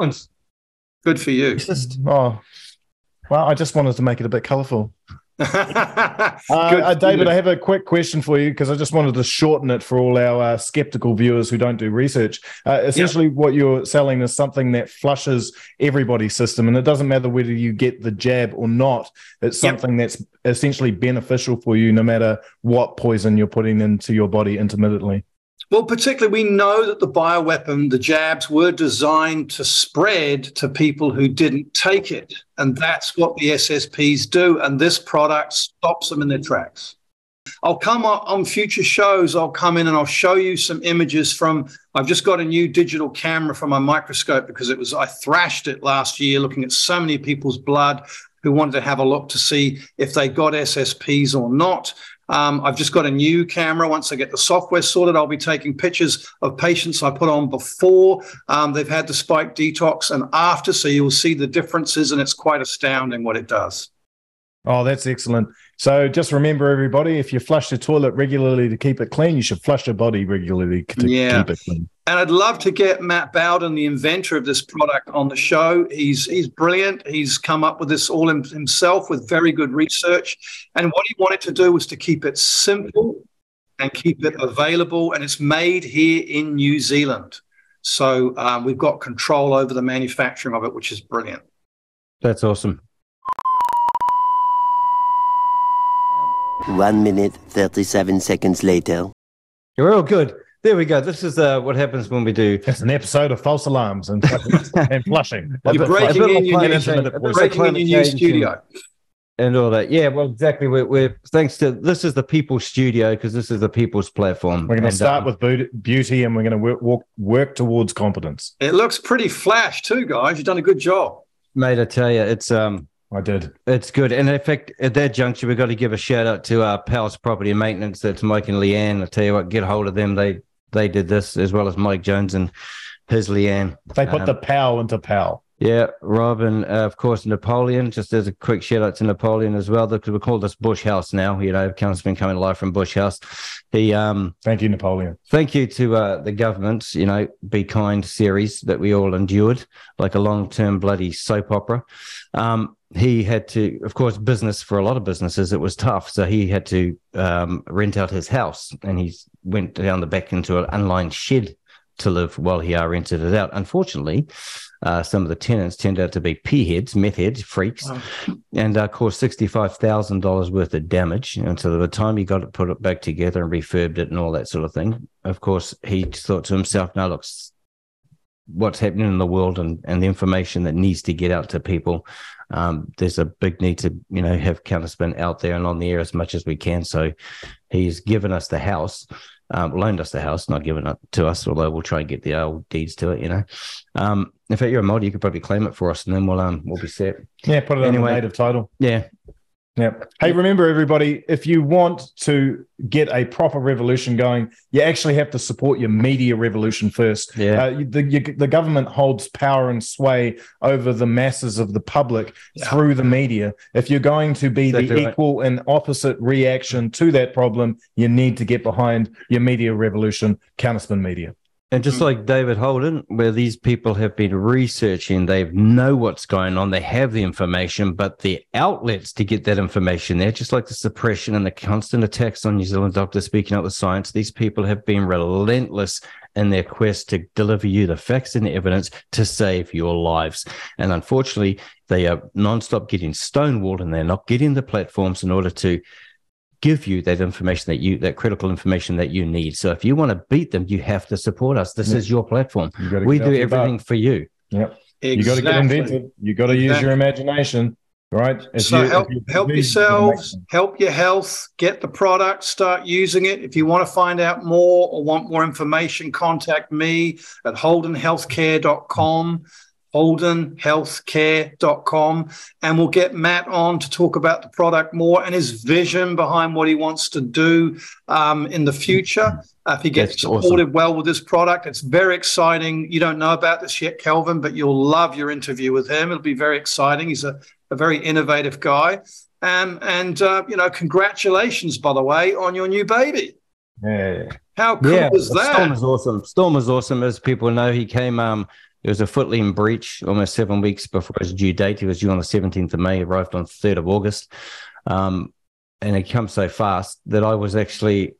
good for you. Just, oh, well, I just wanted to make it a bit colorful. <laughs> uh, uh, David, I have a quick question for you because I just wanted to shorten it for all our uh, skeptical viewers who don't do research. Uh, essentially, yep. what you're selling is something that flushes everybody's system, and it doesn't matter whether you get the jab or not. It's something yep. that's essentially beneficial for you, no matter what poison you're putting into your body intermittently. Well, particularly, we know that the bioweapon, the jabs, were designed to spread to people who didn't take it. And that's what the SSPs do. And this product stops them in their tracks. I'll come on future shows. I'll come in and I'll show you some images from. I've just got a new digital camera for my microscope because it was I thrashed it last year, looking at so many people's blood who wanted to have a look to see if they got SSPs or not. Um, I've just got a new camera. Once I get the software sorted, I'll be taking pictures of patients I put on before um, they've had the spike detox and after. So you'll see the differences, and it's quite astounding what it does. Oh, that's excellent. So just remember, everybody, if you flush the toilet regularly to keep it clean, you should flush your body regularly to yeah. keep it clean. And I'd love to get Matt Bowden, the inventor of this product, on the show. He's he's brilliant. He's come up with this all himself with very good research. And what he wanted to do was to keep it simple and keep it available. And it's made here in New Zealand. So um, we've got control over the manufacturing of it, which is brilliant. That's awesome. One minute, 37 seconds later. You're all good. There we go. This is uh, what happens when we do. It's an episode of false alarms and, <laughs> and flushing. You're breaking in your new, breaking in your new studio. And all that, yeah. Well, exactly. We're, we're thanks to this is the people's studio because this is the people's platform. We're going to start um, with beauty, and we're going to work, work work towards competence. It looks pretty flash too, guys. You've done a good job, mate. I tell you, it's um, I did. It's good. And in fact, at that juncture, we've got to give a shout out to our pals property and maintenance. That's Mike and Leanne. I tell you what, get hold of them. They they did this as well as Mike Jones and his Leanne. They put um, the PAL into PAL. Yeah, Robin, uh, of course, Napoleon. Just as a quick shout out to Napoleon as well, because we call this Bush House now. You know, Council's been coming live from Bush House. He, um, thank you, Napoleon. Thank you to uh, the government. You know, Be Kind series that we all endured, like a long term bloody soap opera. Um, he had to, of course, business for a lot of businesses, it was tough. So he had to um, rent out his house and he went down the back into an unlined shed to live while he uh, rented it out. Unfortunately, uh, some of the tenants turned out to be p heads, meth heads, freaks, wow. and uh, caused sixty-five thousand dollars worth of damage. And so, by the time he got it, put it back together and refurbed it and all that sort of thing, of course, he thought to himself, "Now, look, what's happening in the world and and the information that needs to get out to people um, there's a big need to you know have counterspin out there and on the air as much as we can. So He's given us the house, um, loaned us the house, not given it to us, although we'll try and get the old deeds to it, you know. Um, in fact, you're a mod, you could probably claim it for us and then we'll um we'll be set. Yeah, put it Anyway. on the native title. Yeah. Yep. Hey, remember everybody, if you want to get a proper revolution going, you actually have to support your media revolution first. Yeah. Uh, the, you, the government holds power and sway over the masses of the public through the media. If you're going to be Exactly the right. equal and opposite reaction to that problem, you need to get behind your media revolution, counterspin media. And just mm. like David Holden, where these people have been researching, they know what's going on, they have the information, but the outlets to get that information there, just like the suppression and the constant attacks on New Zealand doctors speaking out the science, these people have been relentless in their quest to deliver you the facts and the evidence to save your lives. And unfortunately, they are nonstop getting stonewalled and they're not getting the platforms in order to give you that information that you that critical information that you need. So if you want to beat them, you have to support us. This Yeah. is your platform. You We do off your everything for you. Yep. You got to get Exactly. inventive. You got to use Exactly. your imagination, right? If so you- help you help believe, you can make yourselves, help your health, get the product, start using it. If you want to find out more or want more information, contact me at holdenhealthcare.com, holdenhealthcare.com, and we'll get Matt on to talk about the product more and his vision behind what he wants to do um, in the future. Uh, if he gets That's awesome. supported well with this product, it's very exciting. You don't know about this yet, Kelvyn, but you'll love your interview with him. It'll be very exciting. He's a, a very innovative guy. Um, and, uh, you know, congratulations, by the way, on your new baby. Yeah. How cool yeah, was Storm that? is awesome. Storm is awesome, as people know. He came. Um, it was a footling breach almost seven weeks before his due date. He was due on the seventeenth of May. Arrived on third of August, um, and it come so fast that I was actually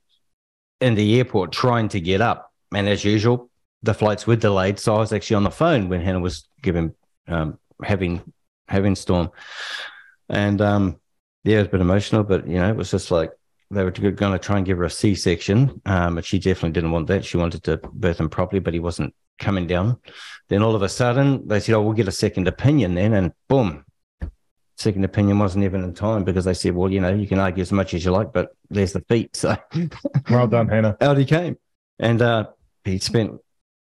in the airport trying to get up. And as usual, the flights were delayed, so I was actually on the phone when Hannah was giving um, having having Storm, and um, yeah, it was a bit emotional, but you know, it was just like they were going to try and give her a C-section, um, but she definitely didn't want that. She wanted to birth him properly, but he wasn't coming down. Then all of a sudden, they said, "Oh, we'll get a second opinion then," and boom, second opinion wasn't even in time because they said, "Well, you know, you can argue as much as you like, but there's the feet." <laughs> So Well done, Hannah. <laughs> out he came, and uh, he spent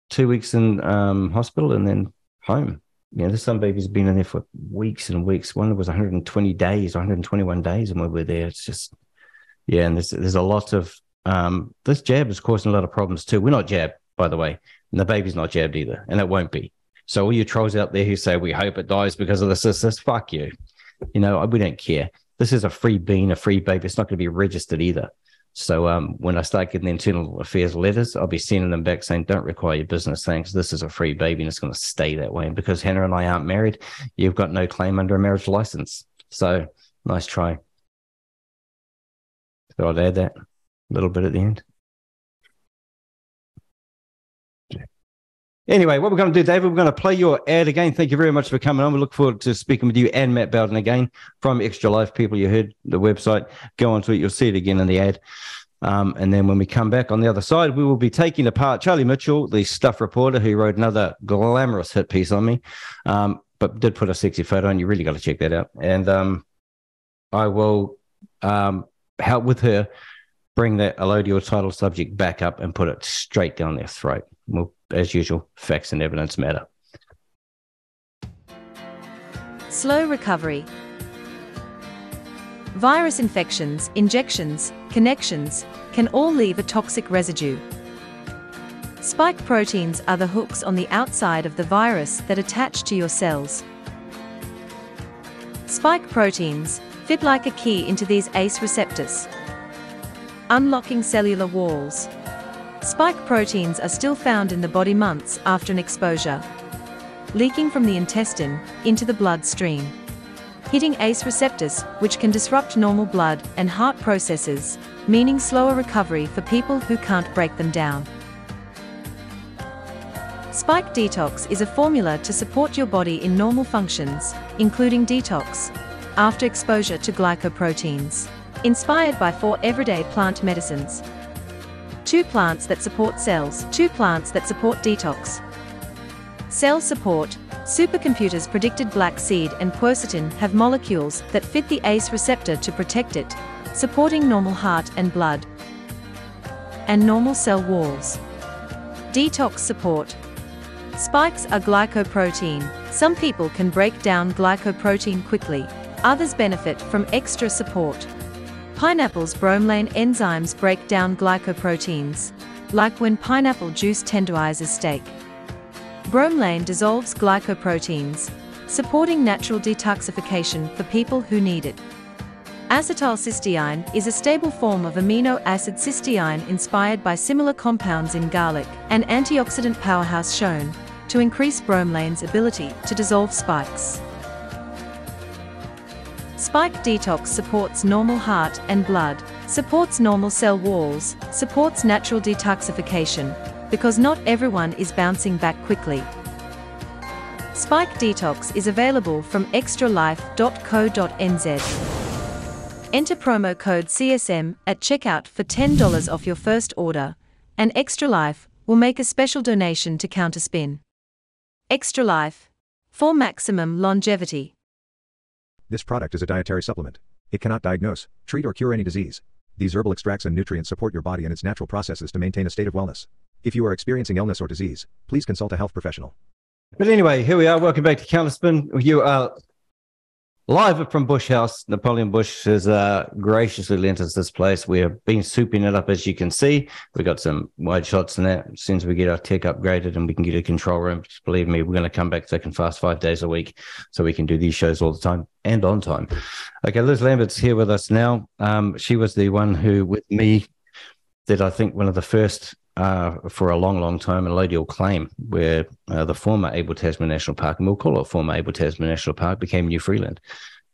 two weeks in um, hospital and then home. You know, this son baby's been in there for weeks and weeks. One was 120 days, 121 days, and we were there. It's just, yeah, and there's there's a lot of um, this jab is causing a lot of problems too. We're not jabbed, by the way, and the baby's not jabbed either, and it won't be. So all you trolls out there who say we hope it dies because of this, this, fuck you. You know, we don't care. This is a free bean, a free baby. It's not going to be registered either. So um, when I start getting the internal affairs letters, I'll be sending them back saying, "Don't require your business thanks. This is a free baby, and it's going to stay that way." And because Hannah and I aren't married, you've got no claim under a marriage license. So nice try. So I'd add that a little bit at the end. Anyway, what we're going to do, David, we're going to play your ad again. Thank you very much for coming on. We look forward to speaking with you and Matt Bowden again from Extra Life. People, you heard the website. Go onto it. You'll see it again in the ad. Um, and then when we come back on the other side, we will be taking apart Charlie Mitchell, the stuff reporter who wrote another glamorous hit piece on me, um, but did put a sexy photo on. You really got to check that out. And um, I will um, help with her bring that allodial title subject back up and put it straight down their throat. Well, as usual, facts and evidence matter. Slow recovery. Virus infections, injections, connections can all leave a toxic residue. Spike proteins are the hooks on the outside of the virus that attach to your cells. Spike proteins fit like a key into these ACE receptors, unlocking cellular walls. Spike proteins are still found in the body months after an exposure, leaking from the intestine into the bloodstream hitting ACE receptors, which can disrupt normal blood and heart processes, meaning slower recovery for people who can't break them down. Spike Detox is a formula to support your body in normal functions, including detox, after exposure to glycoproteins. Inspired by four everyday plant medicines. Two plants that support cells, two plants that support detox. Cell support, Supercomputers predicted black seed and quercetin have molecules that fit the ACE receptor to protect it, supporting normal heart and blood, and normal cell walls. Detox support. Spikes are glycoprotein. Some people can break down glycoprotein quickly, others benefit from extra support. Pineapple's bromelain enzymes break down glycoproteins, like when pineapple juice tenderizes steak. Bromelain dissolves glycoproteins, supporting natural detoxification for people who need it. Acetylcysteine is a stable form of amino acid cysteine inspired by similar compounds in garlic, an antioxidant powerhouse shown to increase bromelain's ability to dissolve spikes. Spike Detox supports normal heart and blood, supports normal cell walls, supports natural detoxification, because not everyone is bouncing back quickly. Spike Detox is available from extralife.co.nz. Enter promo code CSM at checkout for $10 off your first order, and Extra Life will make a special donation to Counterspin. Extra Life for maximum longevity. This product is a dietary supplement. It cannot diagnose, treat, or cure any disease. These herbal extracts and nutrients support your body and its natural processes to maintain a state of wellness. If you are experiencing illness or disease, please consult a health professional. But anyway, here we are. Welcome back to Counterspin. You are Live from Bush House, Napoleon Bush has uh, graciously lent us this place. We have been souping it up, as you can see. We've got some wide shots in that. As soon as we get our tech upgraded and we can get a control room, believe me, we're going to come back thick and fast five days a week so we can do these shows all the time and on time. Okay, Liz Lambert's here with us now. Um, she was the one who, with me, did I think one of the first uh, for a long, long time an allodial claim where uh, the former Abel Tasman National Park, and we'll call it former Abel Tasman National Park, became New Freeland.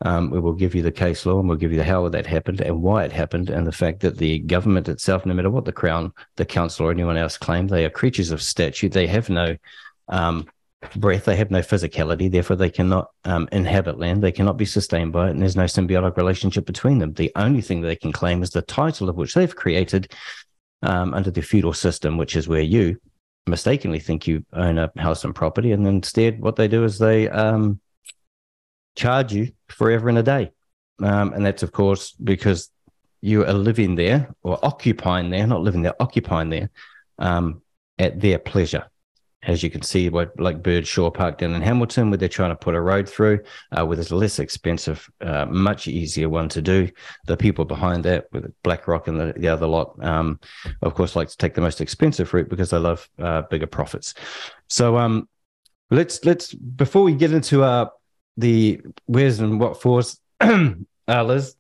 Um, we will give you the case law and we'll give you the how that happened and why it happened and the fact that the government itself, no matter what the Crown, the Council, or anyone else claim, they are creatures of statute. They have no um, breath, they have no physicality, therefore they cannot um, inhabit land, they cannot be sustained by it, and there's no symbiotic relationship between them. The only thing they can claim is the title of which they've created um, under the feudal system, which is where you mistakenly think you own a house and property, and instead what they do is they um, charge you forever and a day, um, and that's of course because you are living there or occupying there, not living there, occupying there um, at their pleasure as you can see, like Bird Shore Park down in Hamilton, where they're trying to put a road through, uh, there's a less expensive, uh, much easier one to do. The people behind that, with BlackRock and the, the other lot, um, of course, like to take the most expensive route because they love uh, bigger profits. So um, let's let's before we get into uh, the where's and what for's, <clears throat> uh, Liz,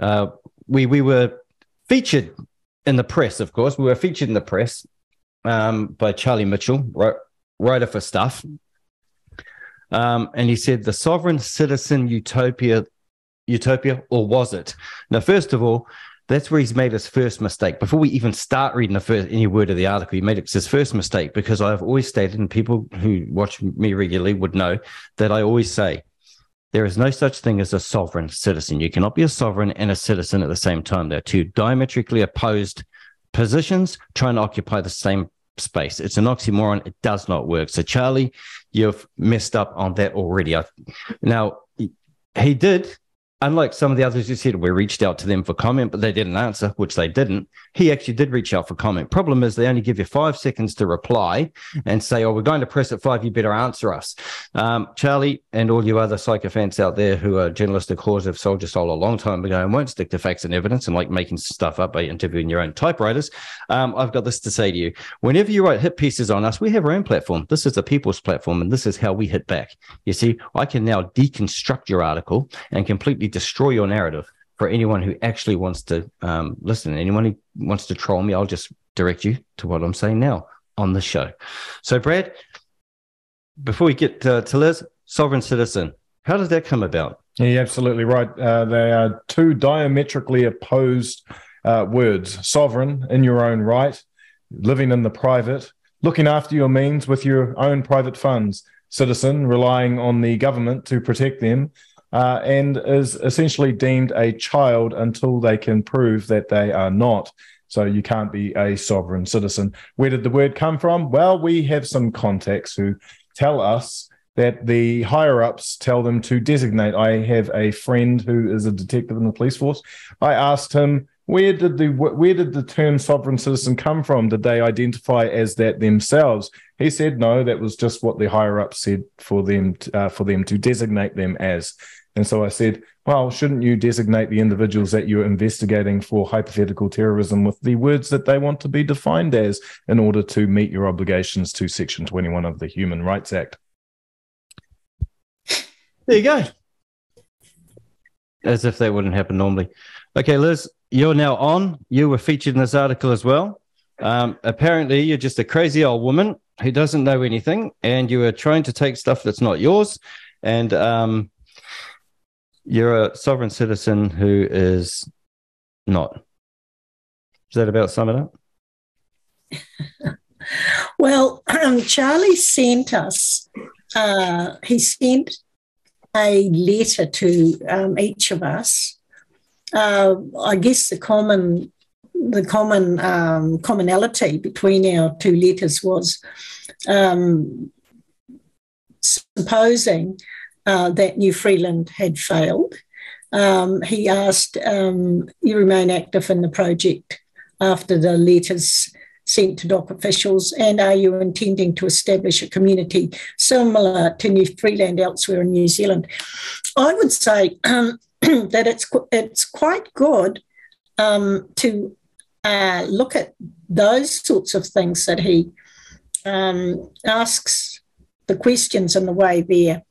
uh, we we were featured in the press. Of course, we were featured in the press um, by Charlie Mitchell, writer for Stuff. Um, and he said, the sovereign citizen utopia, utopia, or was it? Now, first of all, that's where he's made his first mistake. Before we even start reading the first any word of the article, he made it his first mistake because I've always stated, and people who watch me regularly would know that I always say there is no such thing as a sovereign citizen. You cannot be a sovereign and a citizen at the same time. They're two diametrically opposed positions trying to occupy the same space. It's an oxymoron. It does not work. So, Charlie, you've messed up on that already. I, Now, he did unlike some of the others who said we reached out to them for comment, but they didn't answer, which they didn't. He actually did reach out for comment. Problem is, they only give you five seconds to reply and say, "Oh, we're going to press at five. You better answer us." Um, Charlie and all you other psychophants out there who are journalistic whores have sold your soul a long time ago and won't stick to facts and evidence and like making stuff up by interviewing your own typewriters. Um, I've got this to say to you: whenever you write hit pieces on us, we have our own platform. This is a people's platform, and this is how we hit back. You see, I can now deconstruct your article and completely completely destroy your narrative for anyone who actually wants to um, listen. Anyone who wants to troll me, I'll just direct you to what I'm saying now on the show. So, Brad, before we get to, to Liz, sovereign citizen, how does that come about? Yeah, absolutely right. Uh, they are two diametrically opposed uh, words sovereign in your own right, living in the private, looking after your means with your own private funds, citizen, relying on the government to protect them, uh, and is essentially deemed a child until they can prove that they are not. So you can't be a sovereign citizen. Where did the word come from? Well, we have some contacts who tell us that the higher ups tell them to designate. I have a friend who is a detective in the police force. I asked him where did the where did the term sovereign citizen come from? Did they identify as that themselves? He said no. That was just what the higher up said for them to, uh, for them to designate them as. And so I said, well, shouldn't you designate the individuals that you're investigating for hypothetical terrorism with the words that they want to be defined as in order to meet your obligations to Section 21 of the Human Rights Act? There you go. As if that wouldn't happen normally. Okay, Liz, you're now on. You were featured in this article as well. Um, apparently, you're just a crazy old woman who doesn't know anything, and you are trying to take stuff that's not yours. And um, you're a sovereign citizen who is not. Does that about sum it up? <laughs> well, um, Charlie sent us, uh, he sent a letter to um, each of us. Uh, I guess the common the common um, commonality between our two letters was um, supposing uh, that New Freeland had failed. Um, he asked, um, You remain active in the project after the letters sent to DOC officials, and are you intending to establish a community similar to New Freeland elsewhere in New Zealand? I would say um, <clears throat> that it's it's quite good um, to uh, look at those sorts of things that he um, asks the questions in the way they're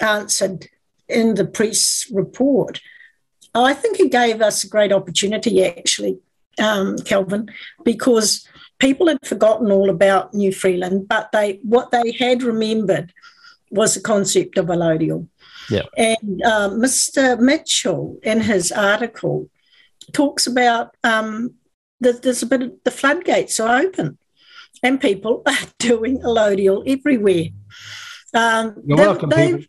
answered in the priest's report. I think he gave us a great opportunity, actually, um, Kelvyn, because people had forgotten all about New Freeland, but they what they had remembered was the concept of allodial. Yeah. And uh, Mr. Mitchell, in his article, talks about um, that there's a bit of the floodgates are open, and people <laughs> are doing allodial everywhere. Um, You're welcome, people.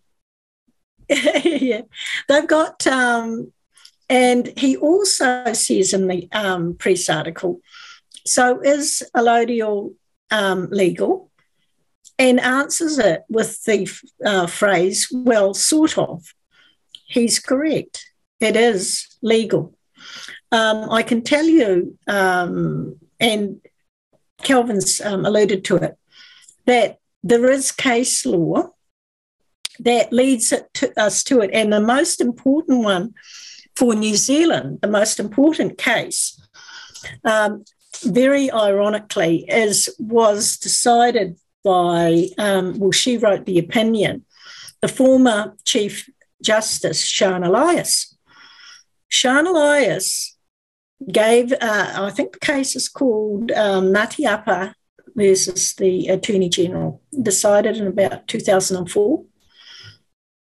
<laughs> yeah, they've got, um, and he also says in the um, press article, so is allodial um, legal? And answers it with the uh, phrase, well, sort of. He's correct. It is legal. Um, I can tell you, um, and Kelvyn's um, alluded to it, that there is case law that leads to, us to it. And the most important one for New Zealand, the most important case, um, very ironically, is was decided by, um, well, she wrote the opinion, the former Chief Justice, Sian Elias. Sian Elias gave, uh, I think the case is called um, versus the Attorney General, decided in about 2004.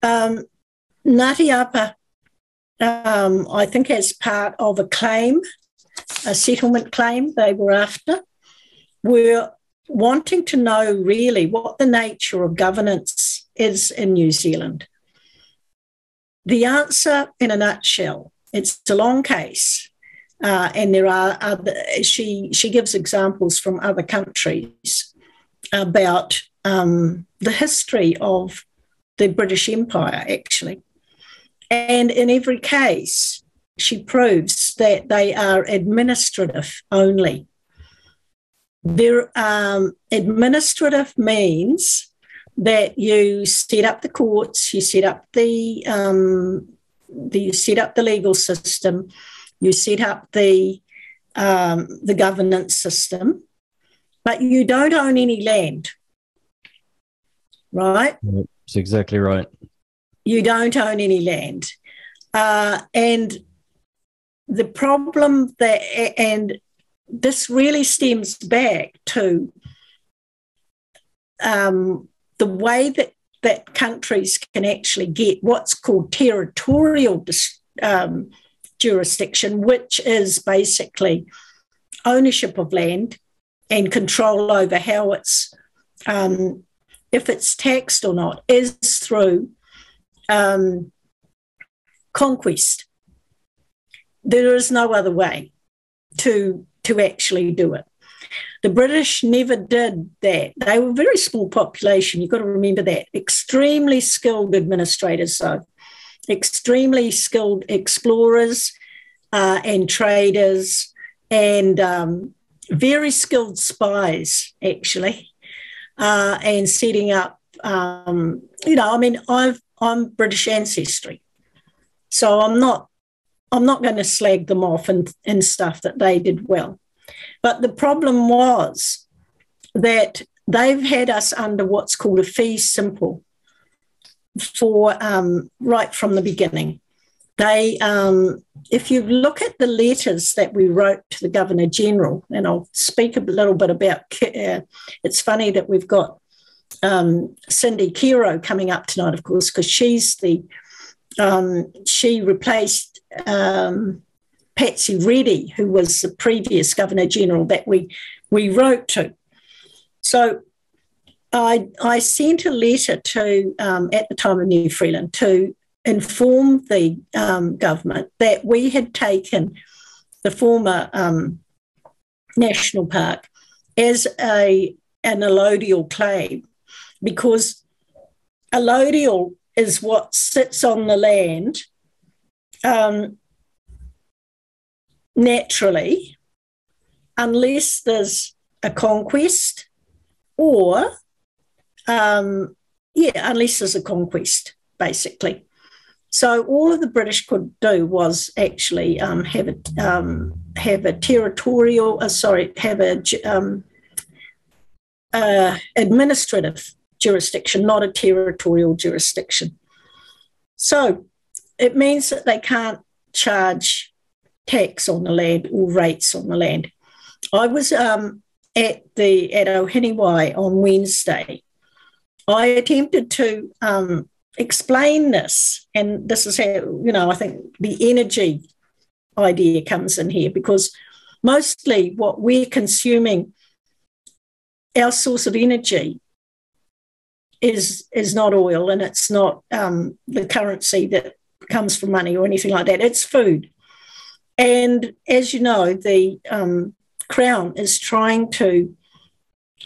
Um, Ngati um, I think, as part of a claim, a settlement claim they were after, were wanting to know really what the nature of governance is in New Zealand. The answer, in a nutshell, it's a long case, uh, and there are other. She she gives examples from other countries about um, the history of the British Empire, actually. And in every case, she proves that they are administrative only. Their um, administrative means that you set up the courts, you set up the, um, the you set up the legal system, you set up the um, the governance system, but you don't own any land, right? That's exactly right. You don't own any land. Uh, and the problem that, and this really stems back to um, the way that, that countries can actually get what's called territorial um, jurisdiction, which is basically ownership of land and control over how it's um, if it's taxed or not, is through um, conquest. There is no other way to, to actually do it. The British never did that. They were a very small population. You've got to remember that. Extremely skilled administrators, though, extremely skilled explorers, uh, and traders and um, very skilled spies, actually, uh, and setting up. Um, you know, I mean, I've I'm British ancestry, so I'm not I'm not going to slag them off and, and stuff that they did well. But the problem was that they've had us under what's called a fee simple for um, right from the beginning. They, um, if you look at the letters that we wrote to the Governor General, and I'll speak a little bit about. Uh, it's funny that we've got um, Cindy Kiro coming up tonight, of course, because she's the um, she replaced um, Patsy Reddy, who was the previous Governor General that we we wrote to. So I, I sent a letter to, um, at the time of New Freeland, to inform the um, government that we had taken the former um, national park as a an allodial claim because allodial is what sits on the land um, naturally unless there's a conquest or um, yeah, unless there's a conquest, basically. So all of the British could do was actually um, have a um, have a territorial, uh, sorry, have a um, uh, administrative jurisdiction, not a territorial jurisdiction. So it means that they can't charge tax on the land or rates on the land. I was um, at the at Ohinewai on Wednesday, I attempted to um, explain this, and this is how, you know, I think the energy idea comes in here because mostly what we're consuming, our source of energy is is not oil and it's not um, the currency that comes from money or anything like that. It's food. And as you know, the um, Crown is trying to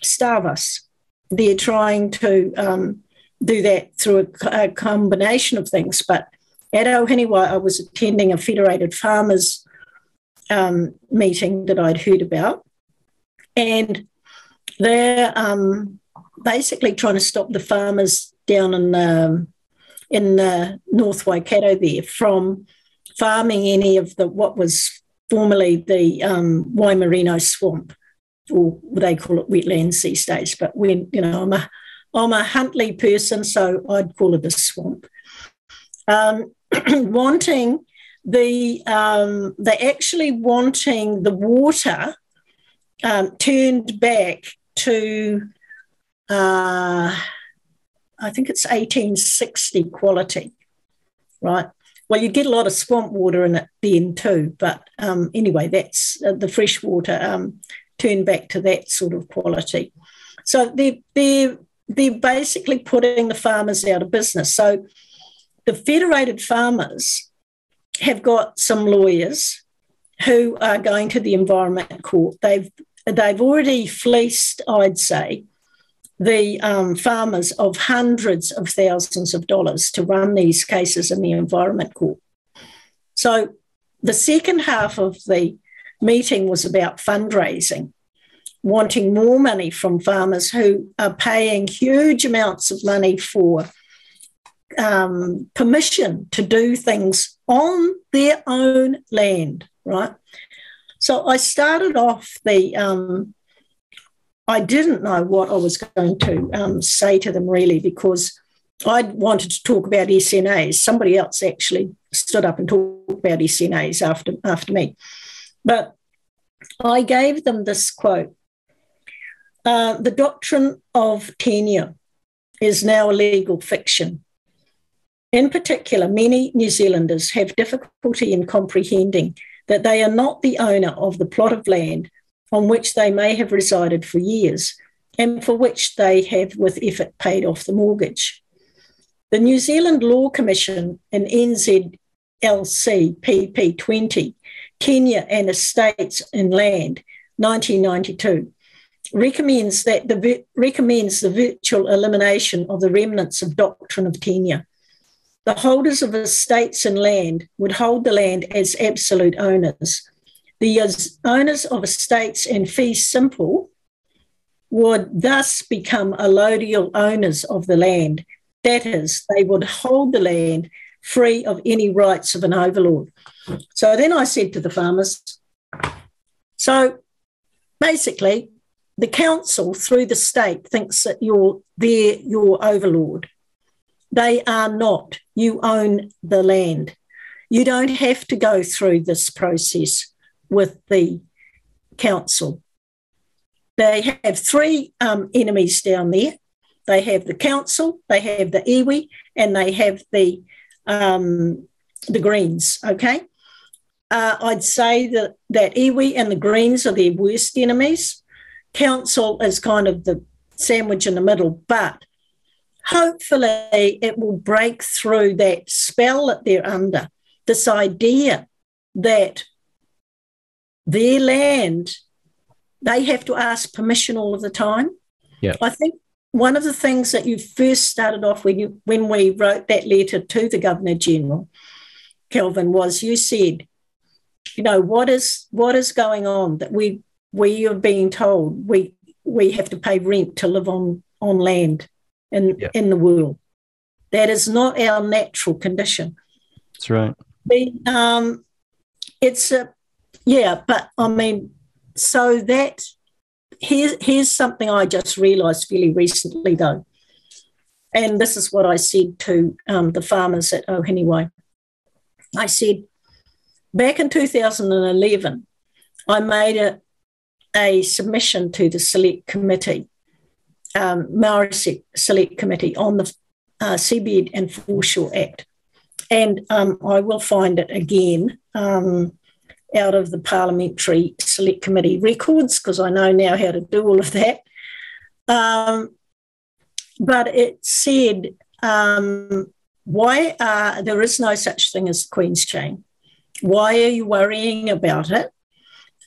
starve us they're trying to um, do that through a, a, combination of things. But at Ohinewai, I was attending a Federated Farmers um, meeting that I'd heard about, and they're um, basically trying to stop the farmers down in the, in the North Waikato there from farming any of the what was formerly the um, Whangamarino swamp or they call it wetlands these days. But when you know, I'm a I'm a Huntly person, so I'd call it a swamp. Um, <clears throat> wanting the um, they actually wanting the water um, turned back to uh, I think it's 1860 quality, right? Well, you get a lot of swamp water in it then too, but um, anyway, that's uh, the fresh water um, turn back to that sort of quality. So they're, they're, they're basically putting the farmers out of business. So the federated farmers have got some lawyers who are going to the Environment Court. They've they've already fleeced, I'd say, the um, farmers of hundreds of thousands of dollars to run these cases in the Environment Court. So the second half of the meeting was about fundraising, wanting more money from farmers who are paying huge amounts of money for um, permission to do things on their own land, right? So I started off the, um, I didn't know what I was going to um, say to them really because I wanted to talk about SNAs. Somebody else actually stood up and talked about SNAs after, after me. But I gave them this quote uh, The doctrine of tenure is now a legal fiction. In particular, many New Zealanders have difficulty in comprehending that they are not the owner of the plot of land on which they may have resided for years and for which they have with effort paid off the mortgage. The New Zealand Law Commission in NZLC PP20 Tenure and Estates in Land, 1992, recommends that the recommends the virtual elimination of the remnants of doctrine of tenure. the holders of estates and land would hold the land as absolute owners. The owners of estates and fee simple would thus become allodial owners of the land. That is, they would hold the land free of any rights of an overlord. So then I said to the farmers, so basically, the council through the state thinks that you're they're your overlord. They are not. You own the land. You don't have to go through this process with the council. They have three um, enemies down there. They have the council, they have the iwi, and they have the um, the Greens. Okay, uh, I'd say that that iwi and the Greens are their worst enemies. Council is kind of the sandwich in the middle, but hopefully it will break through that spell that they're under. This idea that their land, they have to ask permission all of the time. Yeah. I think one of the things that you first started off when you when we wrote that letter to the Governor General, Kelvyn, was you said, you know, what is what is going on that we we are being told we we have to pay rent to live on on land in in the world. That is not our natural condition. That's right. Um, it's a yeah, but I mean, so that here's here's something I just realised fairly recently though, and this is what I said to um, the farmers at Ohinewai. I said back in 2011, I made a a submission to the select committee, um, Maori Select Committee on the uh, Seabed and Foreshore Act and um, I will find it again um, out of the Parliamentary Select Committee records because I know now how to do all of that. Um, but it said, um, why are, there is no such thing as the Queen's Chain. Why are you worrying about it?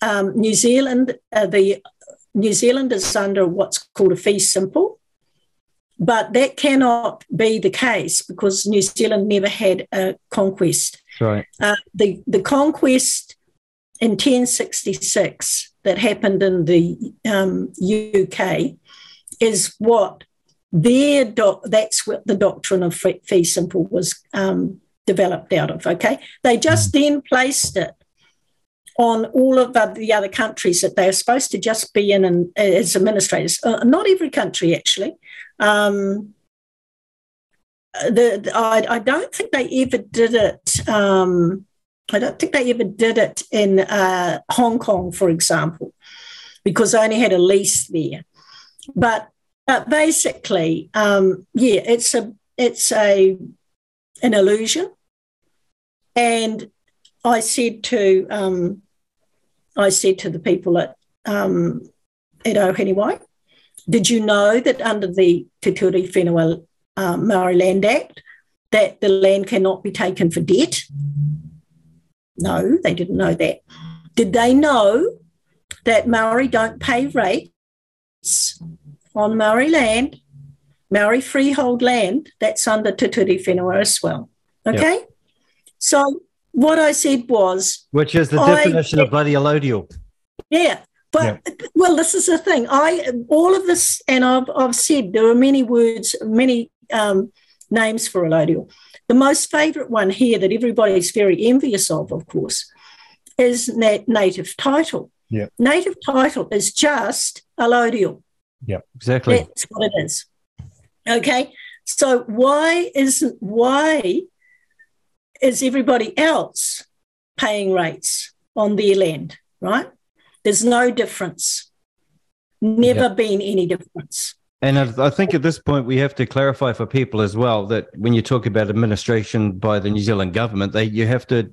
Um, New Zealand, uh, the New Zealand is under what's called a fee simple, but that cannot be the case because New Zealand never had a conquest. Right. Uh, the the conquest in 1066 that happened in the um, UK is what their doc, that's what the doctrine of fee simple was um, developed out of. Okay, they just then placed it on all of the- the other countries that they are supposed to just be in and, as administrators. Uh, not every country, actually. Um, the, the- I, I don't think they ever did it. Um, I don't think they ever did it in uh, Hong Kong, for example, because they only had a lease there. But but basically, um, yeah, it's a it's a an illusion. And I said to um, I said to the people at um, at Ohinewai, did you know that under the Te Ture Whenua um, Maori Land Act that the land cannot be taken for debt? No, they didn't know that. Did they know that Maori don't pay rates on Maori land, Maori freehold land that's under Te Ture Whenua as well? Okay, so what I said was Which is the I- definition of bloody allodial. yeah. But well, this is the thing. I all of this, and I've I've said there are many words, many um, names for allodial. The most favourite one here that everybody's very envious of, of course, is nat- native title. Yeah. Native title is just allodial. Yeah. Exactly. That's what it is. Okay. So why isn't why is everybody else paying rates on their land? Right? There's no difference. Never Yeah. been any difference. And I think at this point we have to clarify for people as well that when you talk about administration by the New Zealand government, they you have to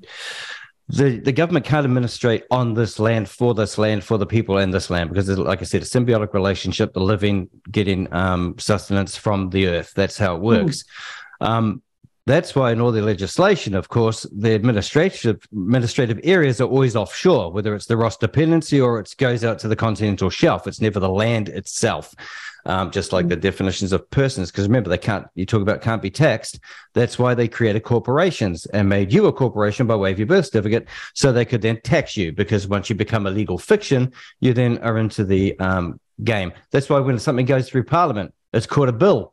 the the government can't administrate on this land for this land for the people and this land because, like I said, a symbiotic relationship, the living getting um, sustenance from the earth. That's how it works. Um, That's why in all the legislation, of course, the administrative administrative areas are always offshore, whether it's the Ross dependency or it goes out to the continental shelf. It's never the land itself. Um, just like the definitions of persons, because remember they can't. You talk about can't be taxed. That's why they created corporations and made you a corporation by way of your birth certificate, so they could then tax you. Because once you become a legal fiction, you then are into the um, game. That's why when something goes through Parliament, it's called a bill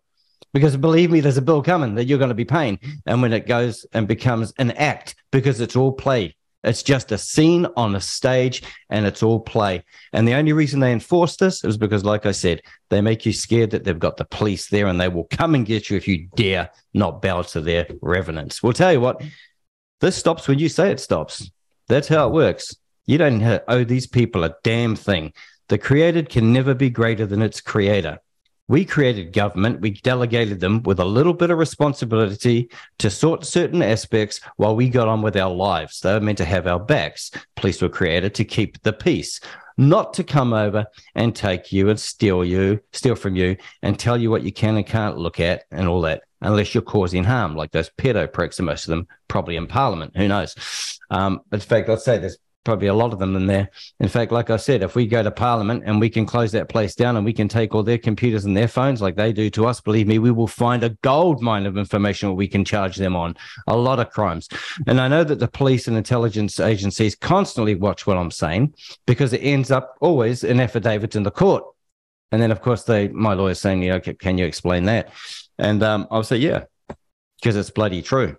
because believe me, there's a bill coming that you're going to be paying. And when it goes and becomes an act, because it's all play, it's just a scene on a stage and it's all play. And the only reason they enforce this is because, like I said, they make you scared that they've got the police there and they will come and get you if you dare not bow to their revenants. We'll tell you what, this stops when you say it stops. That's how it works. You don't owe these people a damn thing. The created can never be greater than its creator. We created government, we delegated them with a little bit of responsibility to sort certain aspects while we got on with our lives. They were meant to have our backs. Police were created to keep the peace, not to come over and take you and steal you, steal from you, and tell you what you can and can't look at and all that, unless you're causing harm, like those pedo pricks, and most of them probably in Parliament. Who knows? Um, in fact, I'd say there's probably a lot of them in there. In fact, like I said, if we go to Parliament and we can close that place down and we can take all their computers and their phones like they do to us, believe me, we will find a gold mine of information we can charge them on. A lot of crimes. And I know that the police and intelligence agencies constantly watch what I'm saying because it ends up always in affidavits in the court. And then, of course, they my lawyer's saying, you know, can you explain that? And um, I'll say, yeah, because it's bloody true.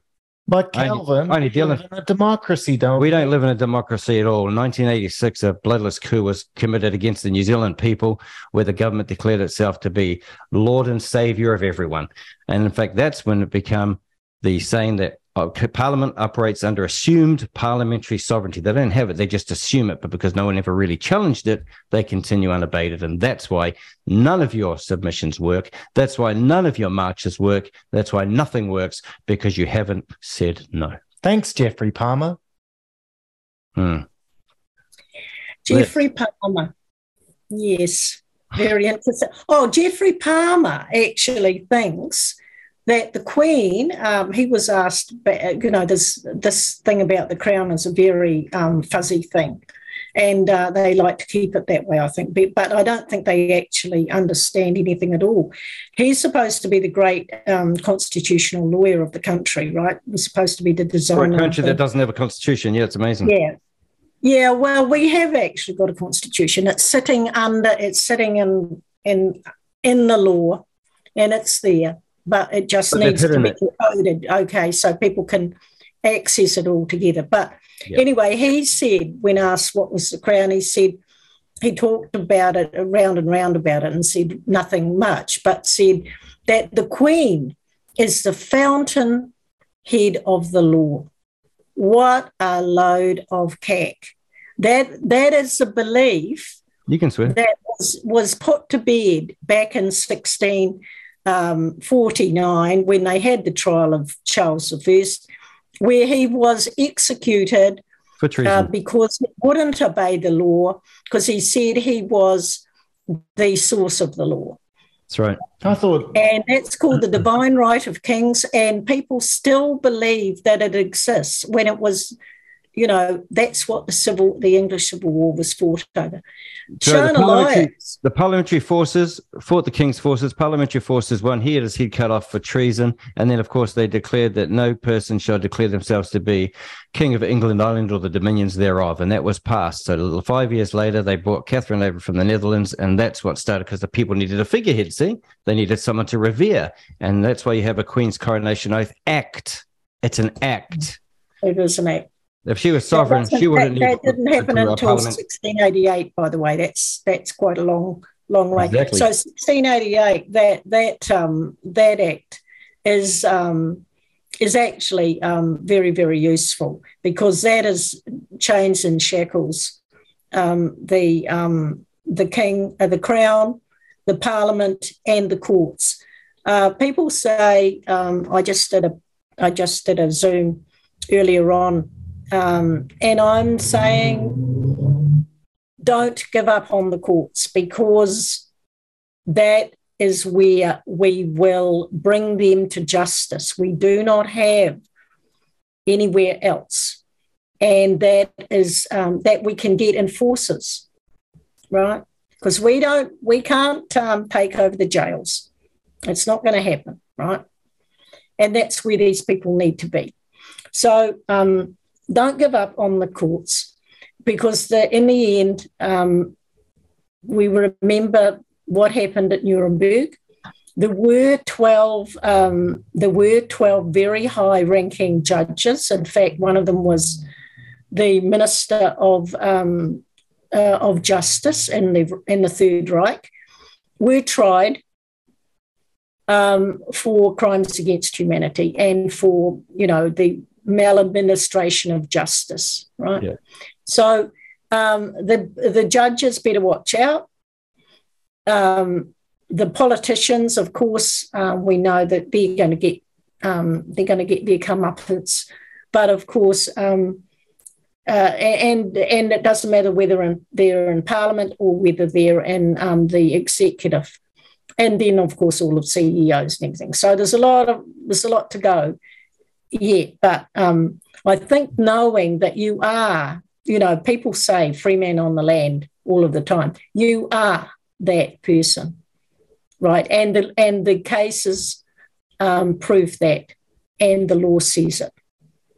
But Kelvyn, only, only in a democracy, don't we? don't live in a democracy at all. In 1986, a bloodless coup was committed against the New Zealand people, where the government declared itself to be Lord and Savior of everyone. And in fact, that's when it became the saying that Parliament operates under assumed parliamentary sovereignty. They don't have it; they just assume it. But because no one ever really challenged it, they continue unabated, and that's why none of your submissions work. That's why none of your marches work. That's why nothing works because you haven't said no. Thanks, Geoffrey Palmer. Hmm. Geoffrey Palmer. Yes, very interesting. Oh, Geoffrey Palmer actually thinks that the Queen, um, he was asked, you know, this this thing about the crown is a very um, fuzzy thing, and uh, they like to keep it that way, I think. But, but, I don't think they actually understand anything at all. He's supposed to be the great um, constitutional lawyer of the country, right? He's supposed to be the designer. For a country that doesn't have a constitution, yeah, it's amazing. Yeah. Yeah, well, we have actually got a constitution. It's sitting under, it's sitting in in in the law, and it's there but it just but needs to be coded. Okay, so people can access it all together. But yep. anyway, he said when asked what was the crown, he said he talked about it around and round about it and said nothing much, but said that the Queen is the fountain head of the law. What a load of cack. That that is a belief you can swear that was, was put to bed back in 16 um, 49 when they had the trial of Charles I, where he was executed for treason uh, because he wouldn't obey the law because he said he was the source of the law. That's right. I thought. And that's called the divine right of kings. And people still believe that it exists when it was you know, that's what the civil, the English Civil War was fought over. So the parliamentary, the parliamentary, forces fought the king's forces. Parliamentary forces won. He had his head cut off for treason, and then, of course, they declared that no person shall declare themselves to be king of England, Ireland, or the dominions thereof, and that was passed. So five years later, they brought Catherine over from the Netherlands, and that's what started because the people needed a figurehead. See, they needed someone to revere, and that's why you have a Queen's Coronation Oath Act. It's an act. It is an act. If she was sovereign, she wouldn't. That, that didn't happen until 1688. By the way, that's that's quite a long long way. Exactly. So 1688, that that um, that act is um, is actually um, very very useful because that is chains and shackles um, the um, the king, uh, the crown, the parliament, and the courts. Uh, people say um, I just did a I just did a Zoom earlier on um, and I'm saying don't give up on the courts because that is where we will bring them to justice. We do not have anywhere else. And that is um, that we can get enforcers, right? Because we don't, we can't um, take over the jails. It's not going to happen, right? And that's where these people need to be. So um, don't give up on the courts because the, in the end, um, we remember what happened at Nuremberg. There were 12, um, there were 12 very high ranking judges. In fact, one of them was the Minister of, um, uh, of Justice in the, in the Third Reich, were tried um, for crimes against humanity and for, you know, the maladministration of justice, right? Yeah. So um, the the judges better watch out. Um, the politicians, of course, uh, we know that they're going to get um, they're going to get their comeuppance, but of course, um, uh, and and it doesn't matter whether in, they're in Parliament or whether they're in um, the executive, and then of course all of CEOs and everything. So there's a lot of there's a lot to go yet, but um, I think knowing that you are you know, people say free man on the land all of the time. You are that person, right? And the and the cases um, prove that, and the law says it.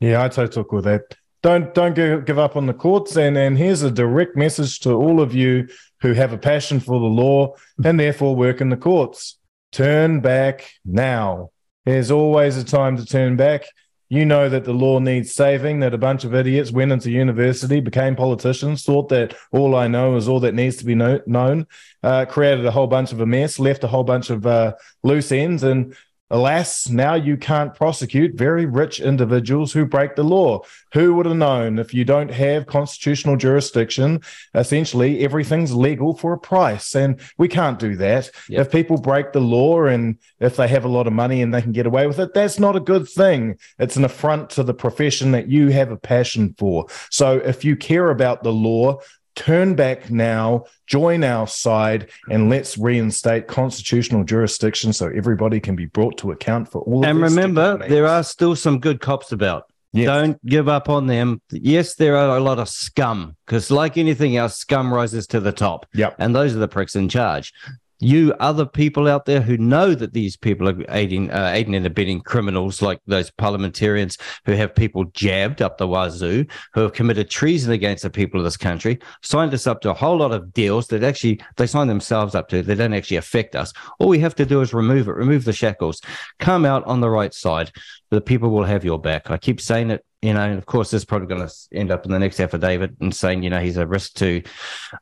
Yeah, I totally with that. Don't don't give, give up on the courts. And and here's a direct message to all of you who have a passion for the law and therefore work in the courts. Turn back now. There's always a time to turn back. You know that the law needs saving, that a bunch of idiots went into university, became politicians, thought that all I know is all that needs to be know- known, uh, created a whole bunch of a mess, left a whole bunch of uh, loose ends, and Alas, now you can't prosecute very rich individuals who break the law. Who would have known if you don't have constitutional jurisdiction, essentially everything's legal for a price? And we can't do that. Yep. If people break the law and if they have a lot of money and they can get away with it, that's not a good thing. It's an affront to the profession that you have a passion for. So if you care about the law, turn back now, join our side, and let's reinstate constitutional jurisdiction so everybody can be brought to account for all. And remember, there are still some good cops about. Yes. Don't give up on them. Yes, there are a lot of scum because, like anything else, scum rises to the top. Yep. And those are the pricks in charge you other people out there who know that these people are aiding, uh, aiding and abetting criminals like those parliamentarians who have people jabbed up the wazoo, who have committed treason against the people of this country, signed us up to a whole lot of deals that actually they sign themselves up to. They don't actually affect us. All we have to do is remove it, remove the shackles, come out on the right side. The people will have your back. I keep saying it you know, and of course, this is probably going to end up in the next affidavit and saying, you know, he's a risk to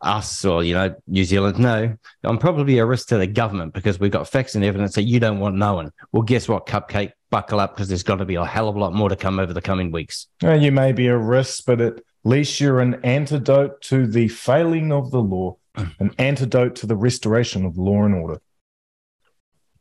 us or, you know, New Zealand. No, I'm probably a risk to the government because we've got facts and evidence that you don't want knowing. Well, guess what, Cupcake? Buckle up because there's got to be a hell of a lot more to come over the coming weeks. Well, you may be a risk, but at least you're an antidote to the failing of the law, <clears throat> an antidote to the restoration of law and order.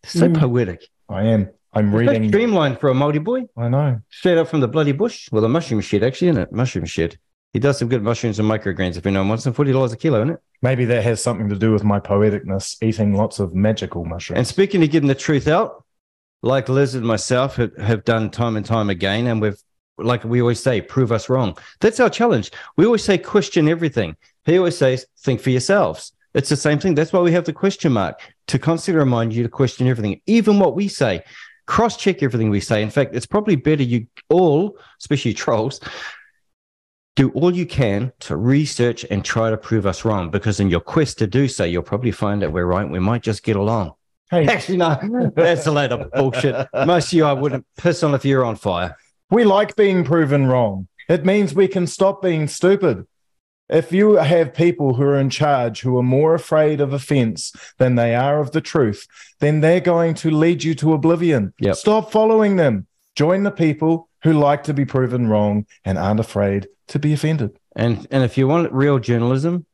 So mm. poetic. I am. I'm reading. Streamlined for a Māori boy. I know. Straight up from the bloody bush. Well, the mushroom shed, actually, isn't it? Mushroom shed. He does some good mushrooms and microgreens if you know. Wants some forty dollars a kilo, isn't it? Maybe that has something to do with my poeticness, eating lots of magical mushrooms. And speaking of getting the truth out, like Liz and myself have, have done time and time again, and we've like we always say, prove us wrong. That's our challenge. We always say question everything. He always says, think for yourselves. It's the same thing. That's why we have the question mark to constantly remind you to question everything, even what we say cross check everything we say. In fact, it's probably better you all, especially trolls, do all you can to research and try to prove us wrong because in your quest to do so, you'll probably find that we're right. We might just get along. Hey. <laughs> Actually, no, that's a load of bullshit. Most of you, I wouldn't piss on if you're on fire. We like being proven wrong. It means we can stop being stupid. If you have people who are in charge who are more afraid of offense than they are of the truth, then they're going to lead you to oblivion. Yep. Stop following them. Join the people who like to be proven wrong and aren't afraid to be offended. And and if you want real journalism,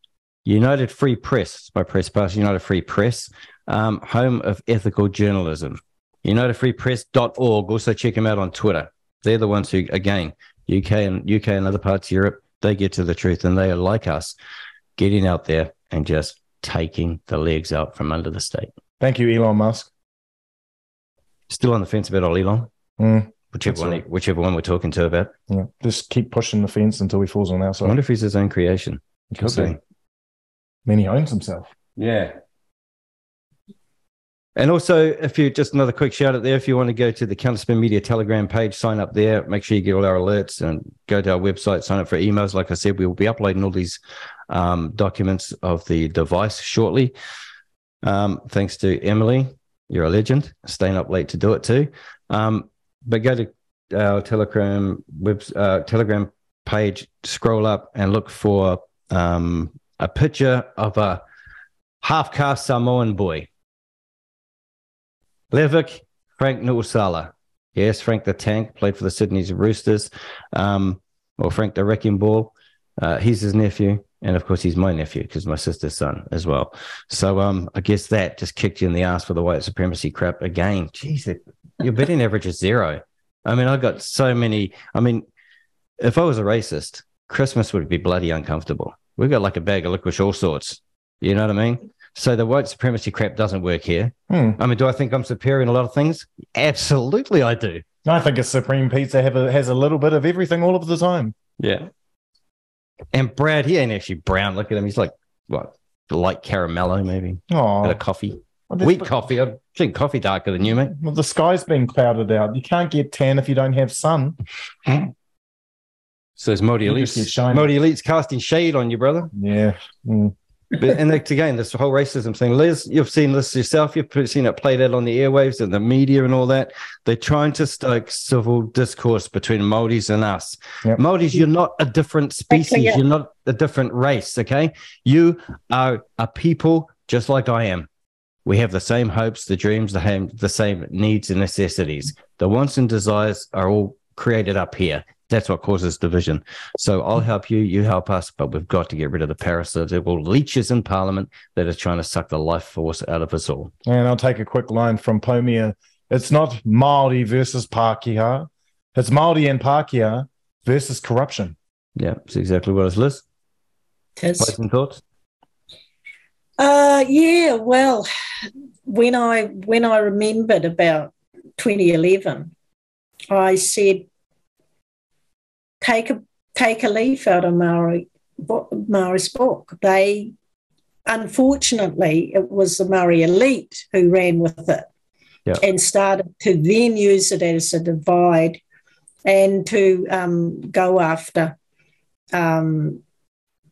United Free Press, my press pass, United Free Press, um, home of ethical journalism. UnitedFreePress.org. Also check them out on Twitter. They're the ones who, again, UK and UK and other parts of Europe they get to the truth and they are like us, getting out there and just taking the legs out from under the state. Thank you, Elon Musk. Still on the fence about old Elon. Mm, Whichever one, right. whichever one we're talking to about. yeah. Just keep pushing the fence until he falls on our side. I side. wonder if he's his own creation. Could see. be. Then he owns himself. Yeah. And also, if you just another quick shout out there, if you want to go to the Counterspin Media Telegram page, sign up there. Make sure you get all our alerts and go to our website, sign up for emails. Like I said, we will be uploading all these um, documents of the device shortly. Um, thanks to Emily, you're a legend. Staying up late to do it too. Um, but go to our Telegram web uh, Telegram page, scroll up and look for um, a picture of a half-caste Samoan boy. Levick Frank Nuusala. Yes, Frank the Tank played for the Sydney's Roosters, um, Frank the Wrecking Ball. Uh, he's his nephew, and of course, he's my nephew because my sister's son as well. So, um, I guess that just kicked you in the ass for the white supremacy crap again. Jeez, your betting average is zero. I mean, I got so many. I mean, if I was a racist, Christmas would be bloody uncomfortable. We've got like a bag of licorice, all sorts. You know what I mean? So the white supremacy crap doesn't work here. Hmm. I mean, do I think I'm superior in a lot of things? Absolutely, I do. I think a Supreme Pizza have a, has a little bit of everything all of the time. Yeah. And Brad, he ain't actually brown. Look at him. He's like what, light caramello, maybe. Oh, a coffee, Well, there's- wheat coffee. I drink coffee darker than you, mate. Well, the sky's been clouded out. You can't get tan if you don't have sun. So it's Modi You just get Elites. Modi Elites casting shade on you, brother. Yeah. Mm. But and that's again this whole racism thing liz you've seen this yourself you've seen it played out on the airwaves and the media and all that. They're trying to stoke civil discourse between Maoris and us. Yep. Maoris you're not a different species. Exactly, yeah. you're not a different race okay? You are a people just like i am. We have the same hopes the dreams the, ham- the same needs and necessities. The wants and desires are all created up here that's what causes division. So I'll help you, you help us, but we've got to get rid of the parasitical leeches in Parliament that are trying to suck the life force out of us all. And I'll take a quick line from Pomia. It's not Māori versus Pākehā. It's Māori and Pākehā versus corruption. Yeah, that's exactly what it's Liz. Tis. Thoughts and thoughts? Uh, yeah, well, when I when I remembered about 2011, I said, take a take a leaf out of Maori bo- Maori's book. They, unfortunately, it was the Maori elite who ran with it Yeah. and started to then use it as a divide and to um, go after, um,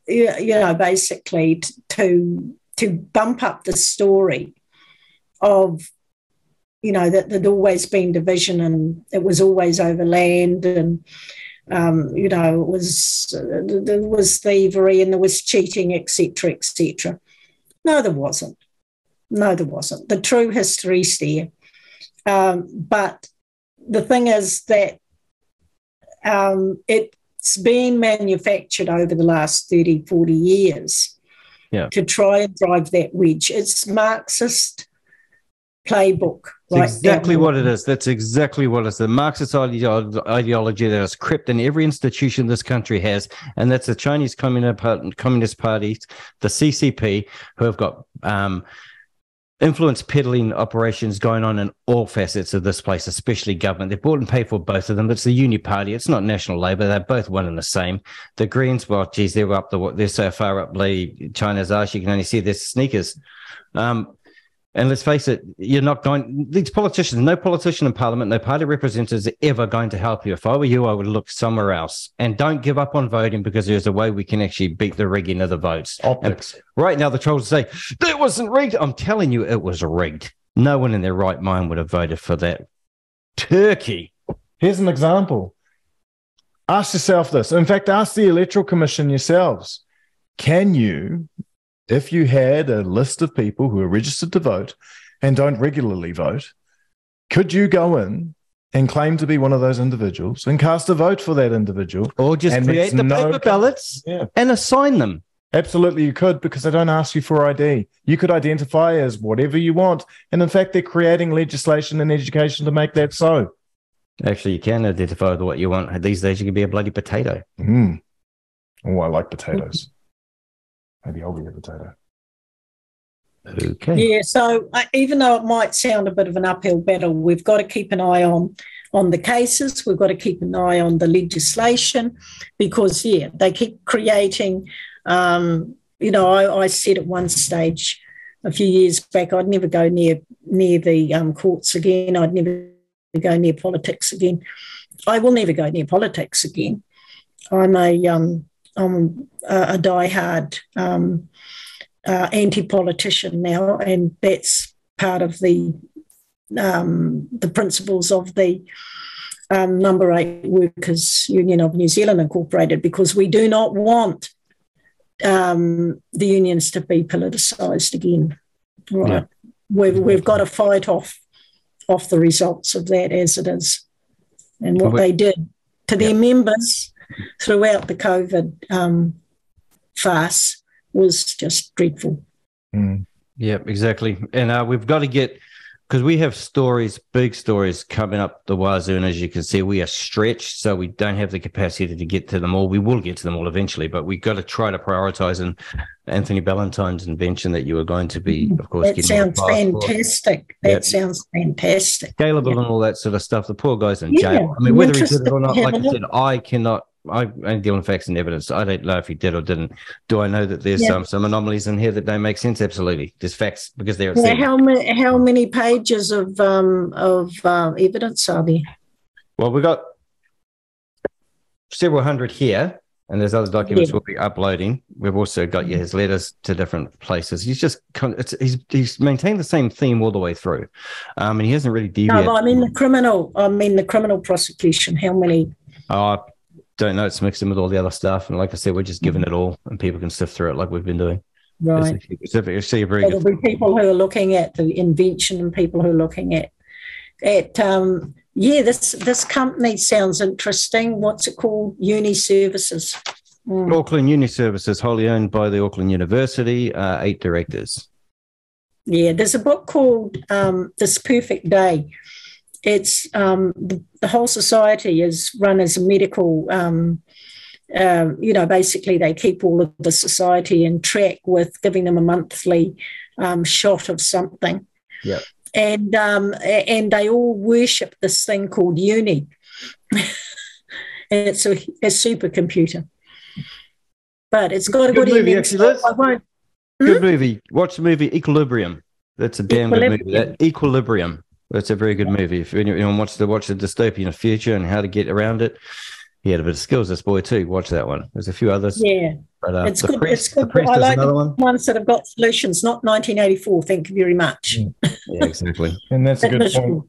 you, you know, basically t- to to bump up the story of you know that there'd always been division and it was always over land and um, you know was uh, there was thievery and there was cheating etc etc no there wasn't. No there wasn't. The true history's there. Um, but the thing is that um, it's been manufactured over the last 30 40 years Yeah. to try and drive that wedge. It's marxist playbook right exactly what it is. That's exactly what it is. The Marxist ideo- ideology that has crept in every institution this country has, and that's the Chinese Communist, Par- Party, the CCP, who have got um, influence peddling operations going on in all facets of this place, especially government. They've bought and paid for both of them. It's the Uni Party. It's not National Labour. They're both one and the same. The Greens, well, geez, they're up the they're so far up the China's arse you can only see their sneakers. Um, and let's face it, you're not going, these politicians, no politician in parliament, no party representatives are ever going to help you. If I were you, I would look somewhere else and don't give up on voting because there's a way we can actually beat the rigging of the votes. Optics. Right now, the trolls say, that wasn't rigged. I'm telling you, it was rigged. No one in their right mind would have voted for that. Turkey. Here's an example. Ask yourself this. In fact, ask the Electoral Commission yourselves. Can you, if you had a list of people who are registered to vote and don't regularly vote, could you go in and claim to be one of those individuals and cast a vote for that individual? Or just create the no- paper ballots Yeah. and assign them. Absolutely, you could because they don't ask you for ID. You could identify as whatever you want. And in fact, they're creating legislation and education to make that so. Actually, you can identify with what you want. These days, you can be a bloody potato. Mm. Oh, I like potatoes. Maybe I'll be a potato. Okay. Yeah, so uh, even though it might sound a bit of an uphill battle, we've got to keep an eye on on the cases. We've got to keep an eye on the legislation because yeah, they keep creating. Um, you know, I, I said at one stage a few years back, I'd never go near near the um, courts again. I'd never go near politics again. I will never go near politics again. I'm a um, I'm a, a diehard um, uh, anti-politician now, and that's part of the um, the principles of the um, Number Eight Workers Union of New Zealand Incorporated, because we do not want um, the unions to be politicised again. Right, yeah. we've we've got to fight off off the results of that as it is, and what they did to their members throughout the COVID um, farce was just dreadful. Mm. Yeah, exactly. And uh, we've got to get because we have stories, big stories coming up the wazoo, and as you can see, we are stretched, so we don't have the capacity to get to them all. We will get to them all eventually, but we've got to try to prioritize. And Anthony Ballantyne's invention that you are going to be, of course, that sounds fantastic. That yep. sounds fantastic. Scalable and all that sort of stuff. The poor guy's in yeah. jail. I mean, whether he did it or not, like I said, I cannot I only deal in facts and evidence. I don't know if he did or didn't. Do I know that there's some some anomalies in here that don't make sense? Absolutely. There's facts because they're yeah, how many how many pages of um of uh, evidence are there? Well, we've got several hundred here, and there's other documents yeah. we'll be uploading. We've also got yeah, his letters to different places. He's just he's he's maintained the same theme all the way through, um, and he hasn't really deviated. No, I mean the criminal. I mean the criminal prosecution. How many? I don't know. It's mixed in with all the other stuff. And like I said, we're just giving it all and people can sift through it like we've been doing. Right. It's, a, it's a very so there'll be people who are looking at the invention and people who are looking at at um, yeah, this this company sounds interesting. What's it called? Uni Services. Mm. Auckland Uni Services, wholly owned by the Auckland University, uh, eight directors. Yeah, there's a book called um, This Perfect Day it's um, the, the, whole society is run as a medical. Um, uh, you know, basically, they keep all of the society in track with giving them a monthly um, shot of something. Yeah. And um, and they all worship this thing called Uni, <laughs> and it's a, a supercomputer. But it's got a good, good movie, actually. I won't, Good hmm? movie. Watch the movie Equilibrium. That's a damn good movie. That Equilibrium. That's a very good movie. If anyone wants to watch the dystopian future and how to get around it, he had a bit of skills, this boy, too. Watch that one. There's a few others. Yeah. But, uh, it's, good, press, it's good. I like the one. ones that have got solutions, not 1984. Thank you very much. Yeah, exactly. <laughs> and that's a good point.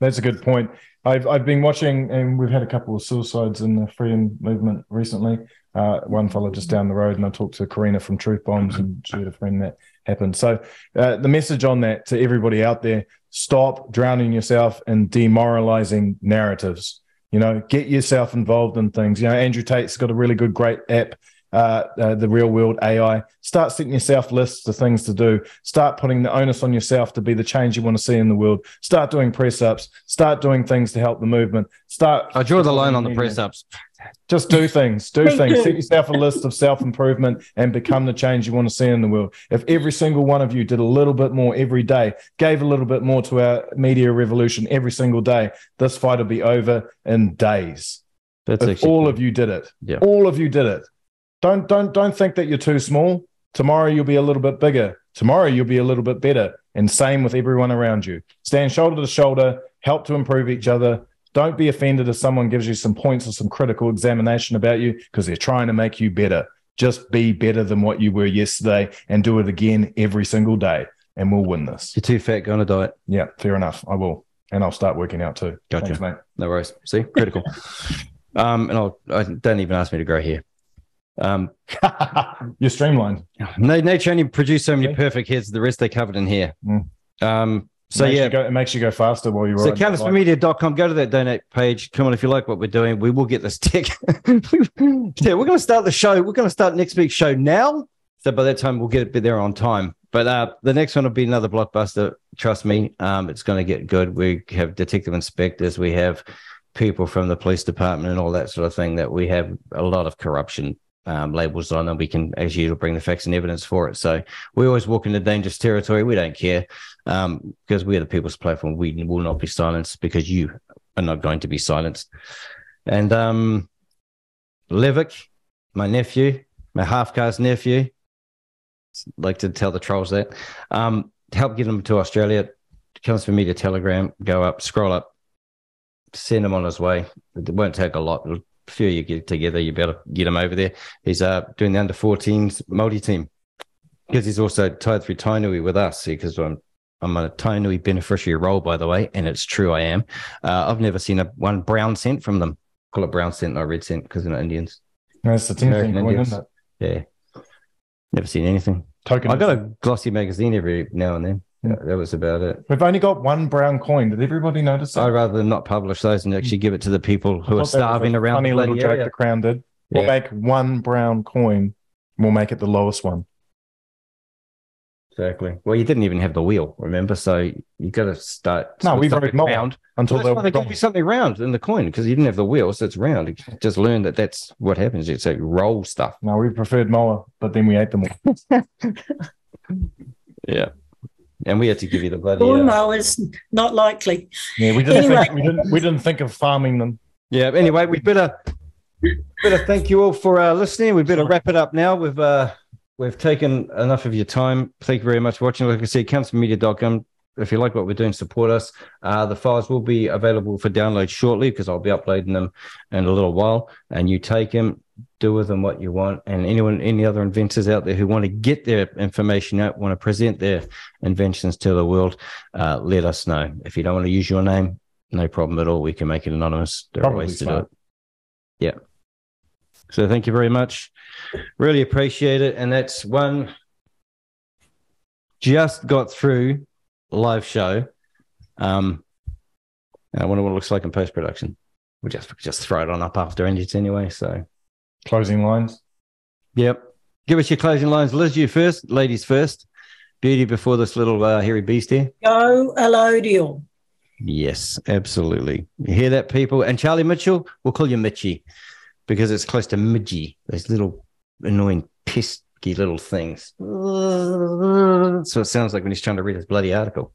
That's a good point. I've, I've been watching, and we've had a couple of suicides in the freedom movement recently. Uh, one fellow just down the road, and I talked to Karina from Truth Bombs, and she had a friend that happened. So, uh, the message on that to everybody out there stop drowning yourself in demoralizing narratives. You know, get yourself involved in things. You know, Andrew Tate's got a really good, great app, uh, uh, the Real World AI. Start setting yourself lists of things to do. Start putting the onus on yourself to be the change you want to see in the world. Start doing press ups. Start doing things to help the movement. Start. I draw the line on the press ups. Just do things, do things. Set yourself a list of self improvement and become the change you want to see in the world. If every single one of you did a little bit more every day, gave a little bit more to our media revolution every single day, this fight will be over in days. That's if all cool. of you did it, yeah. all of you did it. Don't don't don't think that you're too small. Tomorrow you'll be a little bit bigger. Tomorrow you'll be a little bit better. And same with everyone around you. Stand shoulder to shoulder, help to improve each other, don't be offended if someone gives you some points or some critical examination about you because they're trying to make you better. Just be better than what you were yesterday and do it again every single day, and we'll win this. You're too fat, go on a diet. Yeah, fair enough. I will. And I'll start working out too. Gotcha. Thanks, mate. No worries. See, critical. <laughs> um, and I'll, I don't even ask me to grow here. Um, <laughs> You're streamlined. Nature only produced so many perfect heads. The rest they're covered in here. Mm. Um, so it yeah, go, it makes you go faster while you're. So counterspinmedia.com. Go to that donate page. Come on, if you like what we're doing, we will get this tick. <laughs> yeah, we're going to start the show. We're going to start next week's show now. So by that time, we'll get it there on time. But uh, the next one will be another blockbuster. Trust me, um, it's going to get good. We have detective inspectors. We have people from the police department and all that sort of thing. That we have a lot of corruption um, labels on, and we can, as usual, bring the facts and evidence for it. So we always walk into dangerous territory. We don't care um, because we're the people's platform. We will not be silenced because you are not going to be silenced. And um, Levick, my nephew, my half caste nephew, like to tell the trolls that, um, help get him to Australia. Comes from me to Telegram, go up, scroll up, send him on his way. It won't take a lot. A few you get together, you better get him over there. He's uh, doing the under 14s multi team because he's also tied through Tainui with us because I'm I'm a Tainui beneficiary role, by the way, and it's true I am. Uh, I've never seen a one brown cent from them. Call it brown cent, not red cent, because they're not Indians. No, it's the team thing, Indians. isn't it? Yeah. Never seen anything. Token. I got a glossy magazine every now and then. Yeah. Hmm. That was about it. We've only got one brown coin. Did everybody notice that? I'd rather not publish those and actually give it to the people who are starving around Funny the little joke area. the crown did. We'll Yeah. make one brown coin. We'll make it the lowest one. Exactly. Well, you didn't even have the wheel, remember? So you got to start. No, we voted round. until Well, they that's why they give you something round in the coin because you didn't have the wheel, so it's round. You just learn that that's what happens. It's like roll stuff. No, we preferred mower, but then we ate them all. <laughs> Yeah. And we had to give you the bloody. Uh, Lawnmowers, not likely. Yeah, we didn't Anyway. think we didn't we didn't think of farming them. yeah. Anyway, we better better thank you all for uh, listening. We better wrap it up now. We've uh, we've taken enough of your time. Thank you very much for watching. Like I said, counterspinmedia.com. If you like what we're doing, support us. Uh, the files will be available for download shortly because I'll be uploading them in a little while. And you take them, do with them what you want. And anyone, any other inventors out there who want to get their information out, want to present their inventions to the world, uh, let us know. If you don't want to use your name, no problem at all. We can make it anonymous. There are ways to do it. Yeah. So thank you very much. Really appreciate it. And that's one just got through live show. Um, and I wonder what it looks like in post production. We'll just just throw it on up after edits anyway. So Closing lines. yep. Give us your closing lines. Liz, you first, ladies first. Beauty before this little uh, hairy beast here. Go Allodial. Yes, absolutely. You hear that, people? And Charlie Mitchell, we'll call you Mitchy because it's close to Midgy, those little annoying, pesky little things. <laughs> So it sounds like when he's trying to read his bloody article.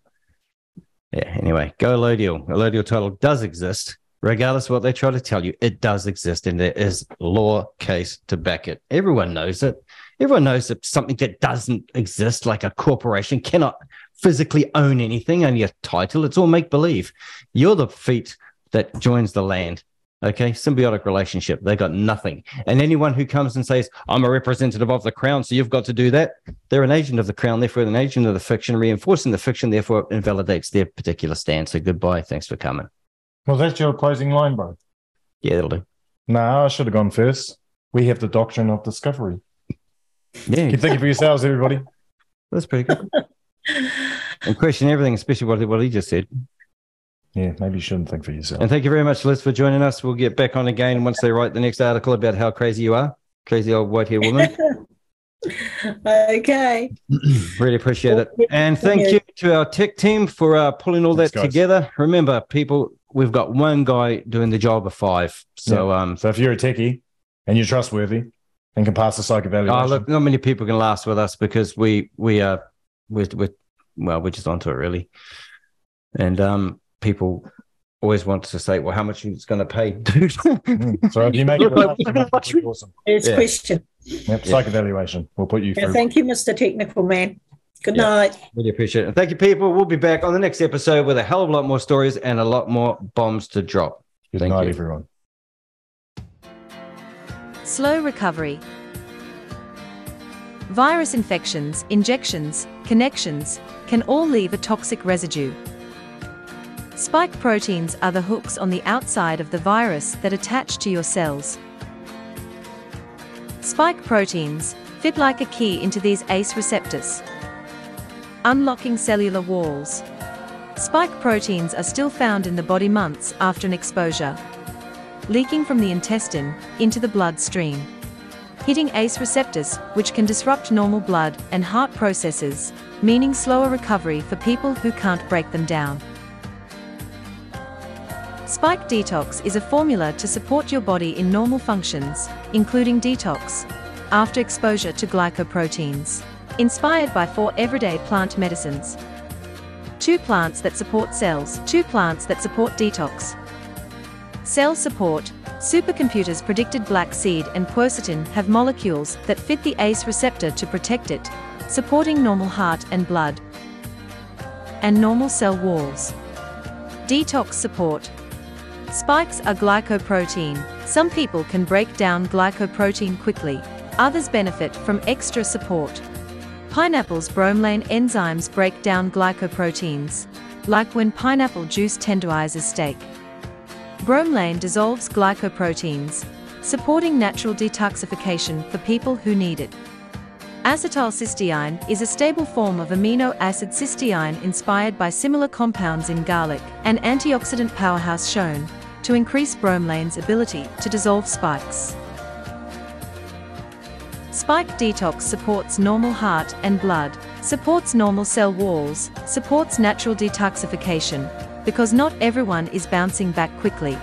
Yeah, anyway, go Allodial. Allodial title does exist, regardless of what they try to tell you. It does exist, and there is law case to back it. Everyone knows it. Everyone knows that something that doesn't exist, like a corporation, cannot physically own anything, only a title. It's all make believe. You're the feet that joins the land. Okay, symbiotic relationship. They got nothing. And anyone who comes and says, I'm a representative of the crown, so you've got to do that, they're an agent of the crown, therefore an agent of the fiction, reinforcing the fiction, therefore it invalidates their particular stance. So goodbye. Thanks for coming. Well, that's your closing line, bro. Yeah, that'll do. No, I should have gone first. We have the doctrine of discovery. Yeah, Keep thinking for yourselves, everybody. that's pretty good. <laughs> and question everything, especially what, what he just said. Yeah, maybe you shouldn't think for yourself. And thank you very much, Liz, for joining us. We'll get back on again once they write the next article about how crazy you are. Crazy old white haired woman. <laughs> okay. <clears throat> really appreciate it. And thank you to our tech team for uh, pulling all Thanks, that guys. together. Remember, people, we've got one guy doing the job of five. So, um, So if you're a techie and you're trustworthy and can pass the psych evaluation, oh, look, not many people can last with us because we, we are, we're, we're, well, we're just onto it really. And um, people always want to say, well, how much it's going to pay, <laughs> dude. Mm, so if you make <laughs> it Look, enough, look how much we- awesome. Next Yeah. question. Yep, psych evaluation. We'll put you Yeah, through. thank you, Mr. Technical Man. Good Yeah. night. Really appreciate it. Thank you, people. We'll be back on the next episode with a hell of a lot more stories and a lot more bombs to drop. Good Thank night, you. everyone. Slow recovery. Virus infections, injections, connections can all leave a toxic residue. Spike proteins are the hooks on the outside of the virus that attach to your cells. Spike proteins fit like a key into these ACE receptors, unlocking cellular walls. Spike proteins are still found in the body months after an exposure leaking from the intestine into the bloodstream. Hitting ACE receptors, which can disrupt normal blood and heart processes, meaning slower recovery for people who can't break them down. Spike Detox is a formula to support your body in normal functions, including detox, after exposure to glycoproteins. Inspired by four everyday plant medicines. Two plants that support cells, two plants that support detox. Cell support, supercomputers predicted black seed and quercetin have molecules that fit the ACE receptor to protect it, supporting normal heart and blood and normal cell walls. Detox support. Spikes are glycoprotein. Some people can break down glycoprotein quickly, others benefit from extra support. Pineapple's bromelain enzymes break down glycoproteins, like when pineapple juice tenderizes steak. Bromelain dissolves glycoproteins, supporting natural detoxification for people who need it. Acetylcysteine is a stable form of amino acid cysteine inspired by similar compounds in garlic, an antioxidant powerhouse shown to increase bromelain's ability to dissolve spikes. Spike Detox supports normal heart and blood, supports normal cell walls, supports natural detoxification, because not everyone is bouncing back quickly.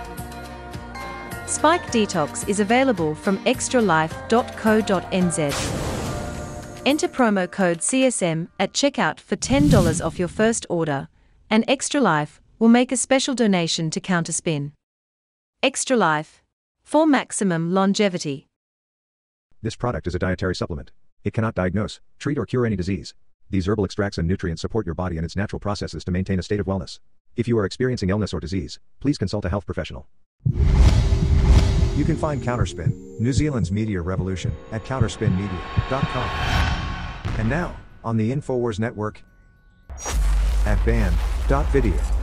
Spike Detox is available from xtralife.co.nz. Enter promo code CSM at checkout for $10 off your first order, and XtraLife will make a special donation to Counterspin. XtraLife for maximum longevity. This product is a dietary supplement. It cannot diagnose, treat, or cure any disease. These herbal extracts and nutrients support your body and its natural processes to maintain a state of wellness. If you are experiencing illness or disease, please consult a health professional. You can find Counterspin, New Zealand's media revolution, at counterspinmedia.com. And now, on the InfoWars Network, at banned.video.